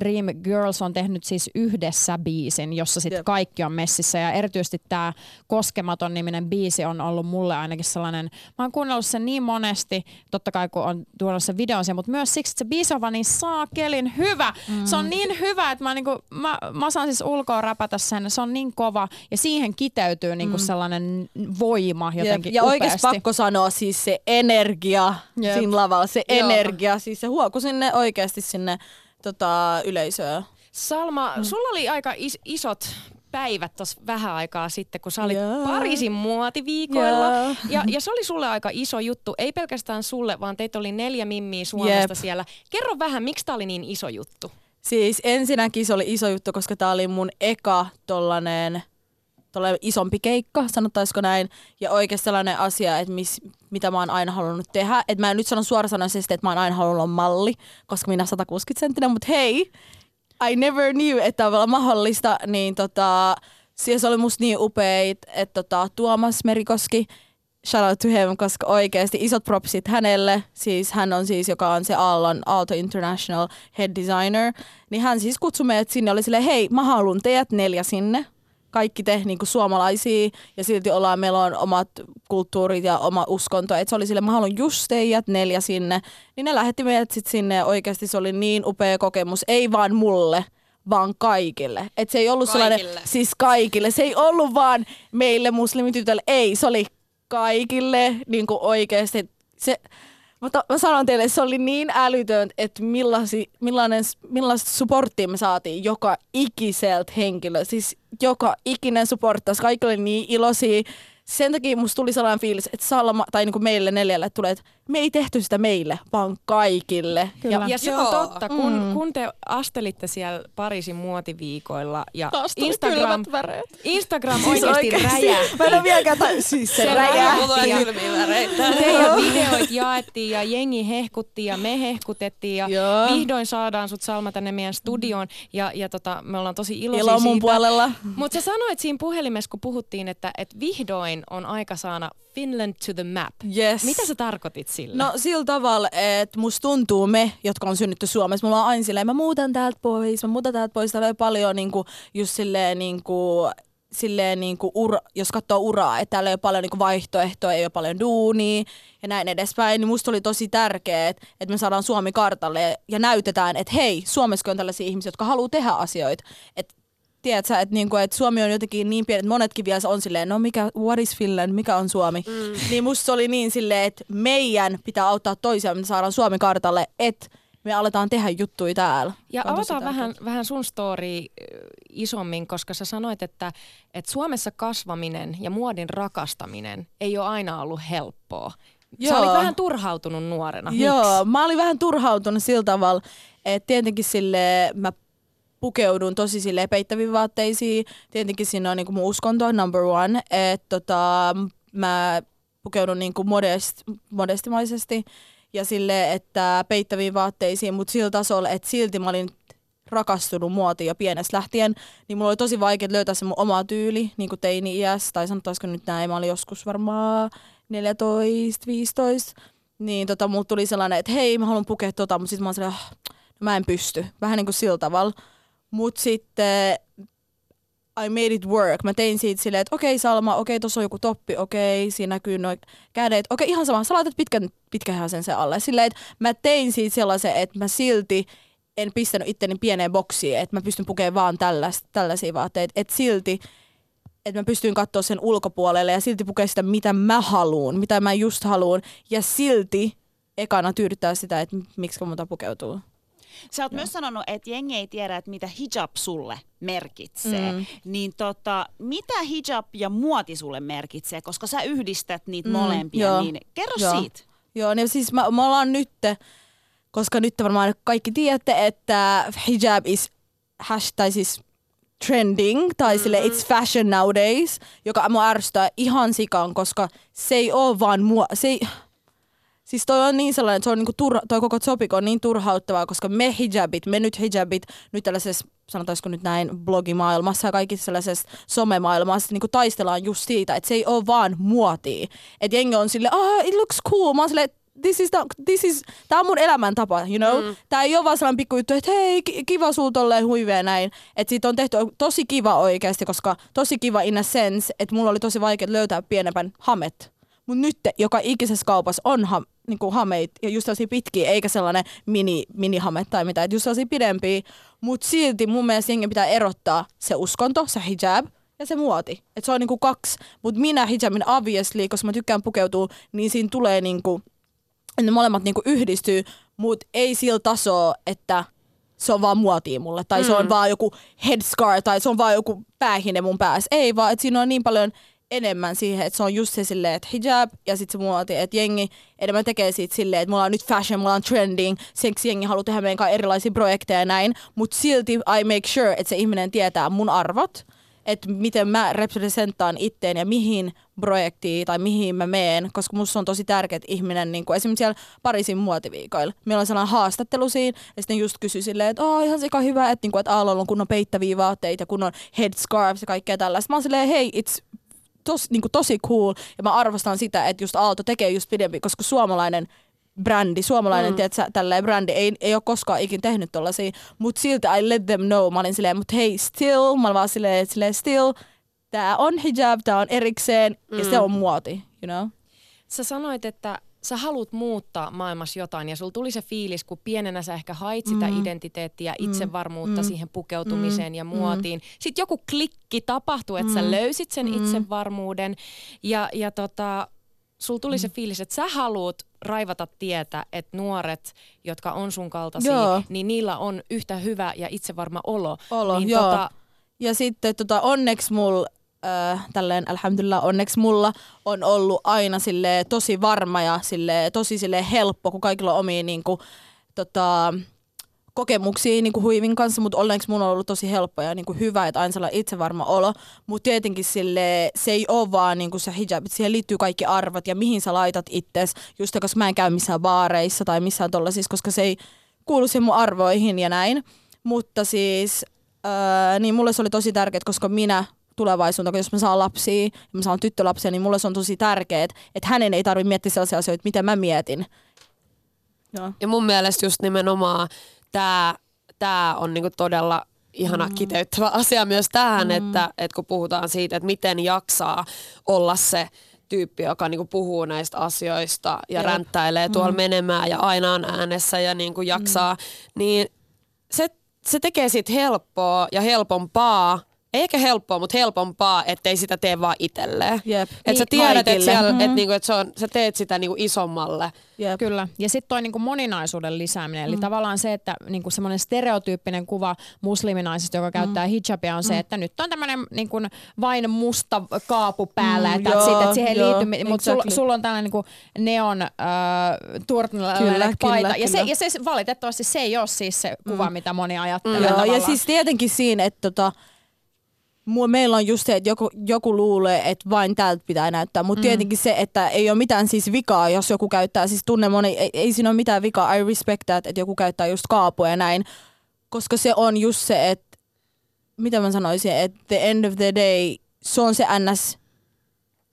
Speaker 3: Dream Girls on tehnyt siis yhdessä biisin, jossa sitten
Speaker 4: Jep.
Speaker 3: kaikki on messissä. Ja erityisesti tämä Koskematon niminen biisi on ollut mulle ainakin sellainen, mä oon kuunnellut sen niin monesti, totta kai kun on tuonut sen videon sen, mutta myös siksi, että se biisi on vaan niin saakelin hyvä. Mm. Se on niin hyvä, että mä, niinku, mä, mä osaan siis ulkoa räpätä sen, se on niin kova ja siihen kiteytyy niinku sellainen voima jotenkin
Speaker 4: Jep. Ja oikeasti pakko sanoa siis se energia
Speaker 3: Jep.
Speaker 4: siinä lavalla, se
Speaker 3: Joo.
Speaker 4: energia, siis se huoku sinne oikeasti sinne tota, yleisöön.
Speaker 2: Salma, mm. sulla oli aika is- isot päivät tuossa vähän aikaa sitten, kun sä olit
Speaker 4: Joo.
Speaker 2: Pariisin muotiviikoilla.
Speaker 4: Joo.
Speaker 2: Ja, ja se oli sulle aika iso juttu, ei pelkästään sulle, vaan teitä oli neljä mimmiä Suomesta
Speaker 4: Jep.
Speaker 2: siellä. Kerro vähän, miksi tämä oli niin iso juttu?
Speaker 4: Siis ensinnäkin se oli iso juttu, koska tämä oli mun eka tollanen, tollanen isompi keikka, sanottaisiko näin. Ja oikeasti sellainen asia, että mis, mitä mä oon aina halunnut tehdä. Että mä en nyt sano suorasanaisesti, että mä oon aina halunnut olla malli, koska minä 160 senttinen, mutta hei, I never knew, että tämä olla mahdollista. Niin tota, se oli musta niin upeit, että tota, Tuomas Merikoski, shout out to him, koska oikeasti isot propsit hänelle. Siis hän on siis, joka on se Aallon Aalto International head designer. Niin hän siis kutsui meidät sinne, oli silleen, hei, mä haluan teidät neljä sinne. Kaikki te niin kuin suomalaisia ja silti ollaan, meillä on omat kulttuurit ja oma uskonto. Et se oli sille, mä haluan just teidät neljä sinne. Niin ne lähetti meidät sit sinne ja oikeasti se oli niin upea kokemus. Ei vaan mulle, vaan kaikille. Et se ei ollut sellainen,
Speaker 5: Kaikille.
Speaker 4: siis kaikille. Se ei ollut vaan meille muslimitytölle, ei, se oli kaikille niin kuin oikeasti. Se, mutta mä sanon teille, se oli niin älytön, että millaisi, millainen, millaista supporttia me saatiin joka ikiseltä henkilö. Siis joka ikinen supporttas, kaikki oli niin iloisia. Sen takia musta tuli sellainen fiilis, että Salma, tai niin kuin meille neljälle tulee, että me ei tehty sitä meille, vaan kaikille.
Speaker 3: Kyllä.
Speaker 2: Ja se
Speaker 5: Joo.
Speaker 2: on totta, kun,
Speaker 4: Mm.
Speaker 2: kun te astelitte siellä Pariisin muotiviikoilla ja
Speaker 3: Taas
Speaker 2: Instagram. Instagram
Speaker 4: Siis
Speaker 2: oikeasti räjähti.
Speaker 4: Mä en ole vieläkään, ta- siis se,
Speaker 2: Se
Speaker 4: räjähti.
Speaker 2: Ja-. Teidän videoit jaettiin ja jengi hehkutti ja me hehkutettiin ja
Speaker 4: Joo.
Speaker 2: vihdoin saadaan sut Salma tänne meidän studioon ja, ja tota, me ollaan tosi iloisia
Speaker 4: Ilo mun
Speaker 2: siitä.
Speaker 4: puolella.
Speaker 2: Mutta sä sanoit siinä puhelimessa, kun puhuttiin, että, että vihdoin on aika saada Finland to the map.
Speaker 4: Yes.
Speaker 2: Mitä sä tarkoitit sillä?
Speaker 4: No sillä tavalla, että musta tuntuu me, jotka on synnytty Suomessa, mulla on aina silleen, mä muutan täältä pois, mä muutan täältä pois, täällä on paljon niinku, just silleen niinku, silleen niinku ura, jos katsoo uraa, että täällä ei ole paljon niinku vaihtoehtoja, ei ole paljon duunia ja näin edespäin, niin musta oli tosi tärkeää, että me saadaan Suomi kartalle ja näytetään, että hei, Suomessa on tällaisia ihmisiä, jotka haluaa tehdä asioita. Että tiedät sä, että, niinku, että Suomi on jotenkin niin pieni, että monetkin vielä on silleen, no mikä, what is Finland, mikä on Suomi? Mm. Niin musta se oli niin silleen, että meidän pitää auttaa toisiaan, me saadaan Suomi kartalle, että me aletaan tehdä juttuja täällä.
Speaker 2: Ja avataan vähän, vähän sun story isommin, koska sä sanoit, että, että Suomessa kasvaminen ja muodin rakastaminen ei ole aina ollut helppoa. Sä
Speaker 4: Joo.
Speaker 2: olit vähän turhautunut nuorena.
Speaker 4: Joo,
Speaker 2: Miksi?
Speaker 4: mä olin vähän turhautunut sillä tavalla, että tietenkin sille mä pukeudun tosi sille peittäviin vaatteisiin. Tietenkin siinä on niinku mun uskonto number one, että tota, mä pukeudun niin kuin modest, modestimaisesti ja sille, että peittäviin vaatteisiin, mutta sillä tasolla, että silti mä olin rakastunut muotiin jo pienestä lähtien, niin mulla oli tosi vaikea löytää se mun oma tyyli, niin kuin teini-iässä, tai sanottaisiko nyt näin, mä olin joskus varmaan 14, 15, niin tota, mulla tuli sellainen, että hei, mä haluan pukea tota, mutta sitten mä oon sellainen, "Ah, no mä en pysty, vähän niin kuin sillä tavalla. Mutta sitten I made it work. Mä tein siitä silleen, että okei Salma, okei tuossa on joku toppi, okei siinä näkyy noin kädet, okei ihan sama, sä laitat pitkän, pitkähän sen se alle. Silleen, että mä tein siitä sellaisen, että mä silti en pistänyt itteni pieneen boksiin, että mä pystyn pukemaan vaan tällais, tällaisia vaatteita. Että silti, että mä pystyn katsoa sen ulkopuolelle ja silti pukea sitä, mitä mä haluun, mitä mä just haluun. Ja silti ekana tyydyttää sitä, että miksi muuta pukeutuu.
Speaker 1: Sä oot myös sanonut, että jengi ei tiedä, että mitä hijab sulle merkitsee. Mm. Niin tota, mitä hijab ja muoti sulle merkitsee? Koska sä yhdistät niitä
Speaker 4: Mm,
Speaker 1: molempia,
Speaker 4: joo,
Speaker 1: niin kerro
Speaker 4: joo.
Speaker 1: siitä.
Speaker 4: Joo, niin siis mä, me ollaan nyt, koska nyt varmaan kaikki tiedätte, että hijab is hash, tai siis trending, tai mm-hmm. sille it's fashion nowadays, joka mua ärsyttää ihan sikaan, koska se ei ole vaan mua, se ei, Siis toi on niin sellainen, että se on niinku turha, toi koko topic on niin turhauttavaa, koska me hijabit, me nyt hijabit, nyt tällaisessa, sanotaanko nyt näin, blogimaailmassa ja kaikissa sellaisessa somemaailmassa niinku taistellaan just siitä, että se ei ole vaan muotia. Että jengi on silleen, ah, it looks cool. Mä oon silleen, this is, the, this is, tää on mun elämäntapa, you know? Mm. Tää ei ole vaan sellainen pikku juttu, että hei, ki- kiva sul tolleen huiveen näin. Että siitä on tehty tosi kiva oikeasti, koska tosi kiva in a sense, että mulla oli tosi vaikea löytää pienempän hamet. Mutta nyt joka ikisessä kaupassa on ha, niinku hameit ja just sellaisia pitkiä, eikä sellainen mini, minihame tai mitä, että just sellaisia pidempiä. Mutta silti mun mielestä jengen pitää erottaa se uskonto, se hijab ja se muoti. Et se on niinku kaksi. Mutta minä hijabin obviously, koska mä tykkään pukeutua, niin siinä tulee niinku, ne molemmat niinku yhdistyy, mutta ei sillä tasoa, että se on vaan muotia mulle, tai mm. se on vaan joku headscar, tai se on vaan joku päähine mun päässä. Ei vaan, että siinä on niin paljon enemmän siihen, että se on just se silleen, että hijab ja sitten se muoti, että jengi enemmän tekee siitä silleen, että mulla on nyt fashion, mulla on trending, siksi jengi haluaa tehdä meidän kanssa erilaisia projekteja ja näin, mutta silti I make sure, että se ihminen tietää mun arvot, että miten mä representaan itteen ja mihin projektiin tai mihin mä meen, koska musta on tosi tärkeä, ihminen, niin kuin esimerkiksi siellä Pariisin muotiviikoilla, meillä on sellainen haastattelu siinä, ja sitten just kysyi silleen, että oh, ihan sika hyvä, että, niin kuin, että Aallolla on kunnon peittäviä vaatteita kunnon headscarves ja kaikkea tällaista. Mä oon silleen, hei, it's tos, niin kuin tosi cool, ja mä arvostan sitä, että just Aalto tekee just pidempi, koska suomalainen brändi, suomalainen mm. tiedätkö, tälleen brändi ei, ei ole koskaan ikin tehnyt tollasia, mutta silti I let them know, mä olin silleen, mutta hei, still, mä olin vaan silleen, silleen still, tää on hijab, tää on erikseen, mm. ja se on muoti, you know?
Speaker 2: Sä sanoit, että sä haluat muuttaa maailmassa jotain ja sulla tuli se fiilis, kun pienenä sä ehkä hait sitä
Speaker 4: Mm.
Speaker 2: identiteettiä, itsevarmuutta
Speaker 4: Mm.
Speaker 2: siihen pukeutumiseen ja
Speaker 4: Mm.
Speaker 2: muotiin. Sitten joku klikki tapahtui, että sä
Speaker 4: Mm.
Speaker 2: löysit sen
Speaker 4: Mm.
Speaker 2: itsevarmuuden ja, ja tota, sulla tuli se fiilis, että sä haluat raivata tietä, että nuoret, jotka on sun kaltaisia,
Speaker 4: Joo.
Speaker 2: niin niillä on yhtä hyvä ja itsevarma olo.
Speaker 4: Olo,
Speaker 2: niin
Speaker 4: joo.
Speaker 2: Tota,
Speaker 4: Ja sitten tota, onneksi mulla, äh, tälleen alhamdulillah, onneksi mulla on ollut aina sille tosi varma ja sille tosi sille helppo, kun kaikilla on omia niinku, tota, kokemuksia niinku huivin kanssa, mutta onneksi mun on ollut tosi helppo ja niinku hyvä, että aina sellainen itsevarma olo. Mutta tietenkin sille, se ei ole vaan niinku se hijab, että siihen liittyy kaikki arvot ja mihin sä laitat itses, just koska mä en käy missään baareissa tai missään tollasissa, koska se ei kuulu siihen mun arvoihin ja näin. Mutta siis, öö, niin mulle se oli tosi tärkeää, koska minä tulevaisuutta, jos mä saan lapsia ja mä saan tyttölapsia, niin mulle se on tosi tärkeää, että hänen ei tarvitse miettiä sellaisia asioita, mitä mä mietin. Joo.
Speaker 5: Ja mun mielestä just nimenomaan tämä tää on niinku todella ihana mm. kiteyttävä asia myös tähän, mm. että, että kun puhutaan siitä, että miten jaksaa olla se tyyppi, joka niinku puhuu näistä asioista ja
Speaker 4: Jep.
Speaker 5: ränttäilee tuolla
Speaker 4: Mm.
Speaker 5: menemään ja aina on äänessä ja niinku jaksaa, mm. niin se, se tekee siitä helppoa ja helpompaa, ei ehkä helppoa, mutta helpompaa, ettei sitä tee vaan itselleen.
Speaker 4: Jep.
Speaker 5: Että sä
Speaker 4: Niin,
Speaker 5: tiedät, että,
Speaker 4: kaikille.
Speaker 5: siellä,
Speaker 4: Mm.
Speaker 5: et niinku, et se on, sä teet sitä niinku isommalle.
Speaker 4: Jep.
Speaker 3: Kyllä. Ja sitten toi niinku moninaisuuden lisääminen. Eli
Speaker 4: Mm.
Speaker 3: tavallaan se, että niinku semmoinen stereotyyppinen kuva musliminaisesta, joka käyttää
Speaker 4: Mm.
Speaker 3: hijabia, on se, että nyt on tämmöinen niinku vain musta kaapu päällä.
Speaker 4: Mm,
Speaker 3: että
Speaker 4: joo,
Speaker 3: siitä, että siihen
Speaker 4: joo,
Speaker 3: liity, mutta sulla,
Speaker 4: exactly.
Speaker 3: sulla on tällainen niinku neon äh,
Speaker 4: Kyllä,
Speaker 3: turtleneck-paita.
Speaker 4: kyllä,
Speaker 3: ja, se,
Speaker 4: kyllä.
Speaker 3: ja se valitettavasti se ei ole siis se kuva,
Speaker 4: Mm.
Speaker 3: mitä moni ajattelee
Speaker 4: Joo, ja siis tietenkin siinä, että tota, meillä on just se, että joku, joku luulee, että vain täältä pitää näyttää, mutta mm. tietenkin se, että ei ole mitään siis vikaa, jos joku käyttää, siis tunne moni, ei, ei siinä ole mitään vikaa, I respect that, että joku käyttää just kaapua ja näin, koska se on just se, että mitä mä sanoisin, että the end of the day, se on se ns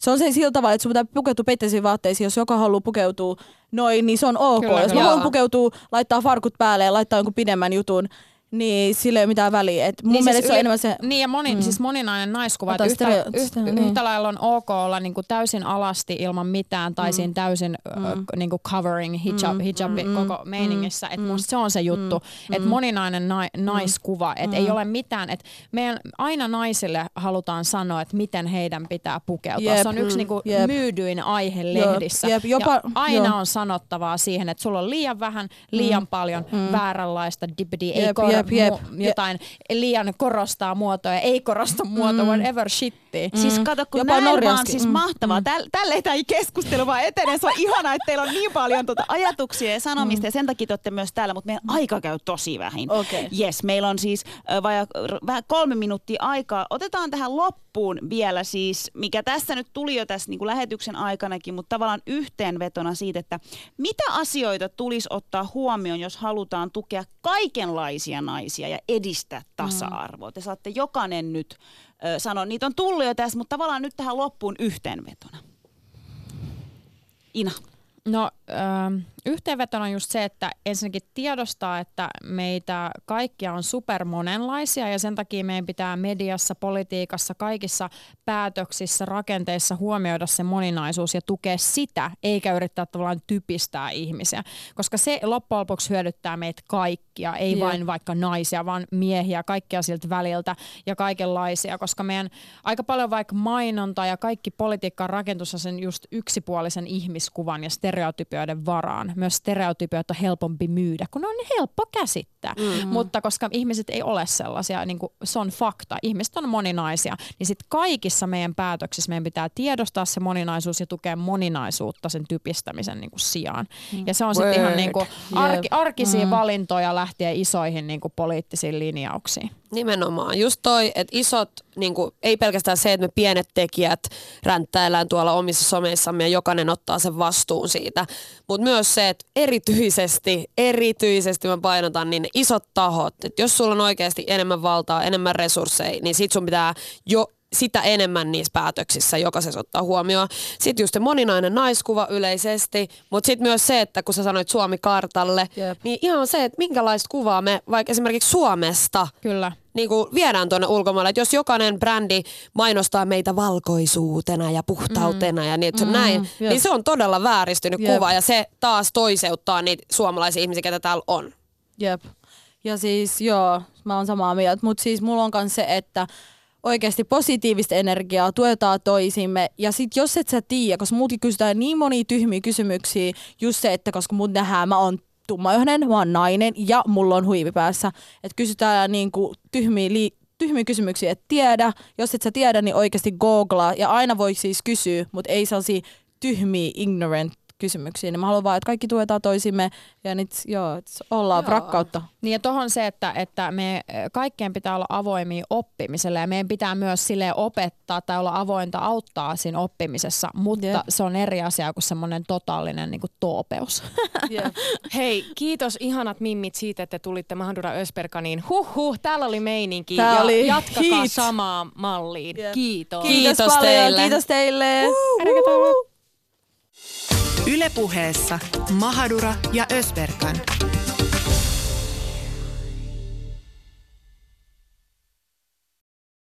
Speaker 4: se on se sillä tavalla, että sun pitää pukeutua peitteisiin vaatteisiin, jos joka haluaa pukeutua noin, niin se on ok.
Speaker 3: Kyllä,
Speaker 4: jos mä haluan pukeutua, laittaa farkut päälle ja laittaa jonkun pidemmän jutun, niin sillä ei ole mitään väliä. Et mun niin mielestä se on enemmän se...
Speaker 3: Niin ja moni, mm. siis moninainen naiskuva. Että yhtä,
Speaker 4: stereo-
Speaker 3: yhtä,
Speaker 4: niin.
Speaker 3: yhtä lailla on ok olla niin kuin täysin alasti ilman mitään tai mm. siinä täysin mm. uh, niin kuin covering hijab, hijabi mm. koko meiningissä. Että musta se on se juttu, mm. että moninainen na, naiskuva. Että ei ole mitään, että meidän aina naisille halutaan sanoa, että miten heidän pitää pukeutua.
Speaker 4: Jep.
Speaker 3: se on yksi niin kuin
Speaker 4: Jep.
Speaker 3: myydyin aihe lehdissä.
Speaker 4: jep, jopa-
Speaker 3: ja aina
Speaker 4: joo.
Speaker 3: on sanottavaa siihen, että sulla on liian vähän, liian paljon vääränlaista dipidi, ei
Speaker 4: Jep, jep, jep,
Speaker 3: mu-
Speaker 4: jep.
Speaker 3: jotain liian korostaa muotoja, ei korosta muotoa, mm. whatever shittiä. Mm.
Speaker 1: Siis kato, kun
Speaker 4: Jopa
Speaker 1: näin vaan siis
Speaker 4: Mm.
Speaker 1: mahtavaa. Täl, tälle tämä ei keskustelu vaan etenee. Se on ihanaa, että teillä on niin paljon tuota ajatuksia ja sanomista ja sen takia te olette myös täällä, mutta meidän aika käy tosi vähin.
Speaker 4: Okei.
Speaker 1: Yes, meillä on siis äh, vajaa r- vähän kolme minuuttia aikaa. Otetaan tähän loppuun vielä siis, mikä tässä nyt tuli jo tässä niin kuin lähetyksen aikanakin, mutta tavallaan yhteenvetona siitä, että mitä asioita tulisi ottaa huomioon, jos halutaan tukea kaikenlaisia naisia ja edistää tasa-arvoa. Te saatte jokainen nyt ö, sanoa, niitä on tullut jo tässä, mutta tavallaan nyt tähän loppuun yhteenvetona. Ina.
Speaker 3: No ähm, yhteenvetona just se, että ensinnäkin tiedostaa, että meitä kaikkia on super monenlaisia ja sen takia meidän pitää mediassa, politiikassa, kaikissa päätöksissä, rakenteissa huomioida se moninaisuus ja tukea sitä, eikä yrittää tavallaan typistää ihmisiä, koska se loppujen lopuksi hyödyttää meitä kaikkia, ei
Speaker 4: Jep.
Speaker 3: vain vaikka naisia, vaan miehiä, kaikkia siltä väliltä ja kaikenlaisia, koska meidän aika paljon vaikka mainonta ja kaikki politiikka on rakentussa sen just yksipuolisen ihmiskuvan ja stereotypioiden varaan. Myös stereotypiot on helpompi myydä, kun ne on niin helppo käsittää. Mm. Mutta koska ihmiset ei ole sellaisia, niin kuin se on fakta, ihmiset on moninaisia, niin sitten kaikissa meidän päätöksissä meidän pitää tiedostaa se moninaisuus ja tukea moninaisuutta sen typistämisen niin kuin sijaan. Mm. Ja se on sitten ihan niin kuin arki, arkisia mm. valintoja lähtien isoihin niin kuin poliittisiin linjauksiin.
Speaker 5: Nimenomaan. Just toi, että isot, niin kuin, ei pelkästään se, että me pienet tekijät ränttäillään tuolla omissa someissamme ja jokainen ottaa sen vastuun siitä, mutta myös se, että erityisesti, erityisesti mä painotan niin isot tahot, että jos sulla on oikeasti enemmän valtaa, enemmän resursseja, niin sit sun pitää jo sitä enemmän niissä päätöksissä jokaisessa ottaa huomioon. Sitten just se moninainen naiskuva yleisesti, mutta sitten myös se, että kun sä sanoit Suomi-kartalle,
Speaker 4: Jep.
Speaker 5: niin ihan se, että minkälaista kuvaa me vaikka esimerkiksi Suomesta
Speaker 3: Kyllä.
Speaker 5: Niin kuin viedään tuonne ulkomaille. Että jos jokainen brändi mainostaa meitä valkoisuutena ja puhtautena mm. ja niin, on näin,
Speaker 4: jep.
Speaker 5: niin se on todella vääristynyt
Speaker 4: Jep.
Speaker 5: kuva ja se taas toiseuttaa niitä suomalaisia ihmisiä, ketä täällä on.
Speaker 4: Jep. Ja siis joo, mä oon samaa mieltä, mutta siis mulla on myös se, että oikeasti positiivista energiaa, tuetaan toisimme. Ja sit jos et sä tiedä, koska multa kysytään niin monia tyhmiä kysymyksiä, just se, että koska mut nähdään, mä oon tummaihoinen, mä oon nainen ja mulla on huivi päässä. Että kysytään niinku tyhmiä, li- tyhmiä kysymyksiä, et tiedä. Jos et sä tiedä, niin oikeasti googlaa. Ja aina voi siis kysyä, mutta ei sellaisia tyhmiä, ignorant kysymyksiä. Niin mä haluan vaan, että kaikki tuetaan toisimme ja nyt joo, ollaan
Speaker 5: Joo.
Speaker 4: rakkautta.
Speaker 3: Niin ja tohon se, että, että me eh, kaikkien pitää olla avoimia oppimiselle ja meidän pitää myös sille opettaa tai olla avointa auttaa siinä oppimisessa, mutta
Speaker 4: Jep.
Speaker 3: se on eri asia kuin semmoinen totaalinen niin kuin toopeus.
Speaker 4: Jep.
Speaker 2: Hei, kiitos ihanat mimmit siitä, että tulitte Mahdura Ösperkaniin. Huhhuh, täällä oli meininki.
Speaker 4: Tää
Speaker 2: ja
Speaker 4: oli
Speaker 2: jatkakaa
Speaker 4: heat.
Speaker 2: samaan malliin.
Speaker 4: Jep.
Speaker 2: Kiitos.
Speaker 5: Kiitos
Speaker 4: paljon,
Speaker 5: teille.
Speaker 4: Kiitos teille.
Speaker 6: Ylepuheessa Mahadura ja Ösberkan.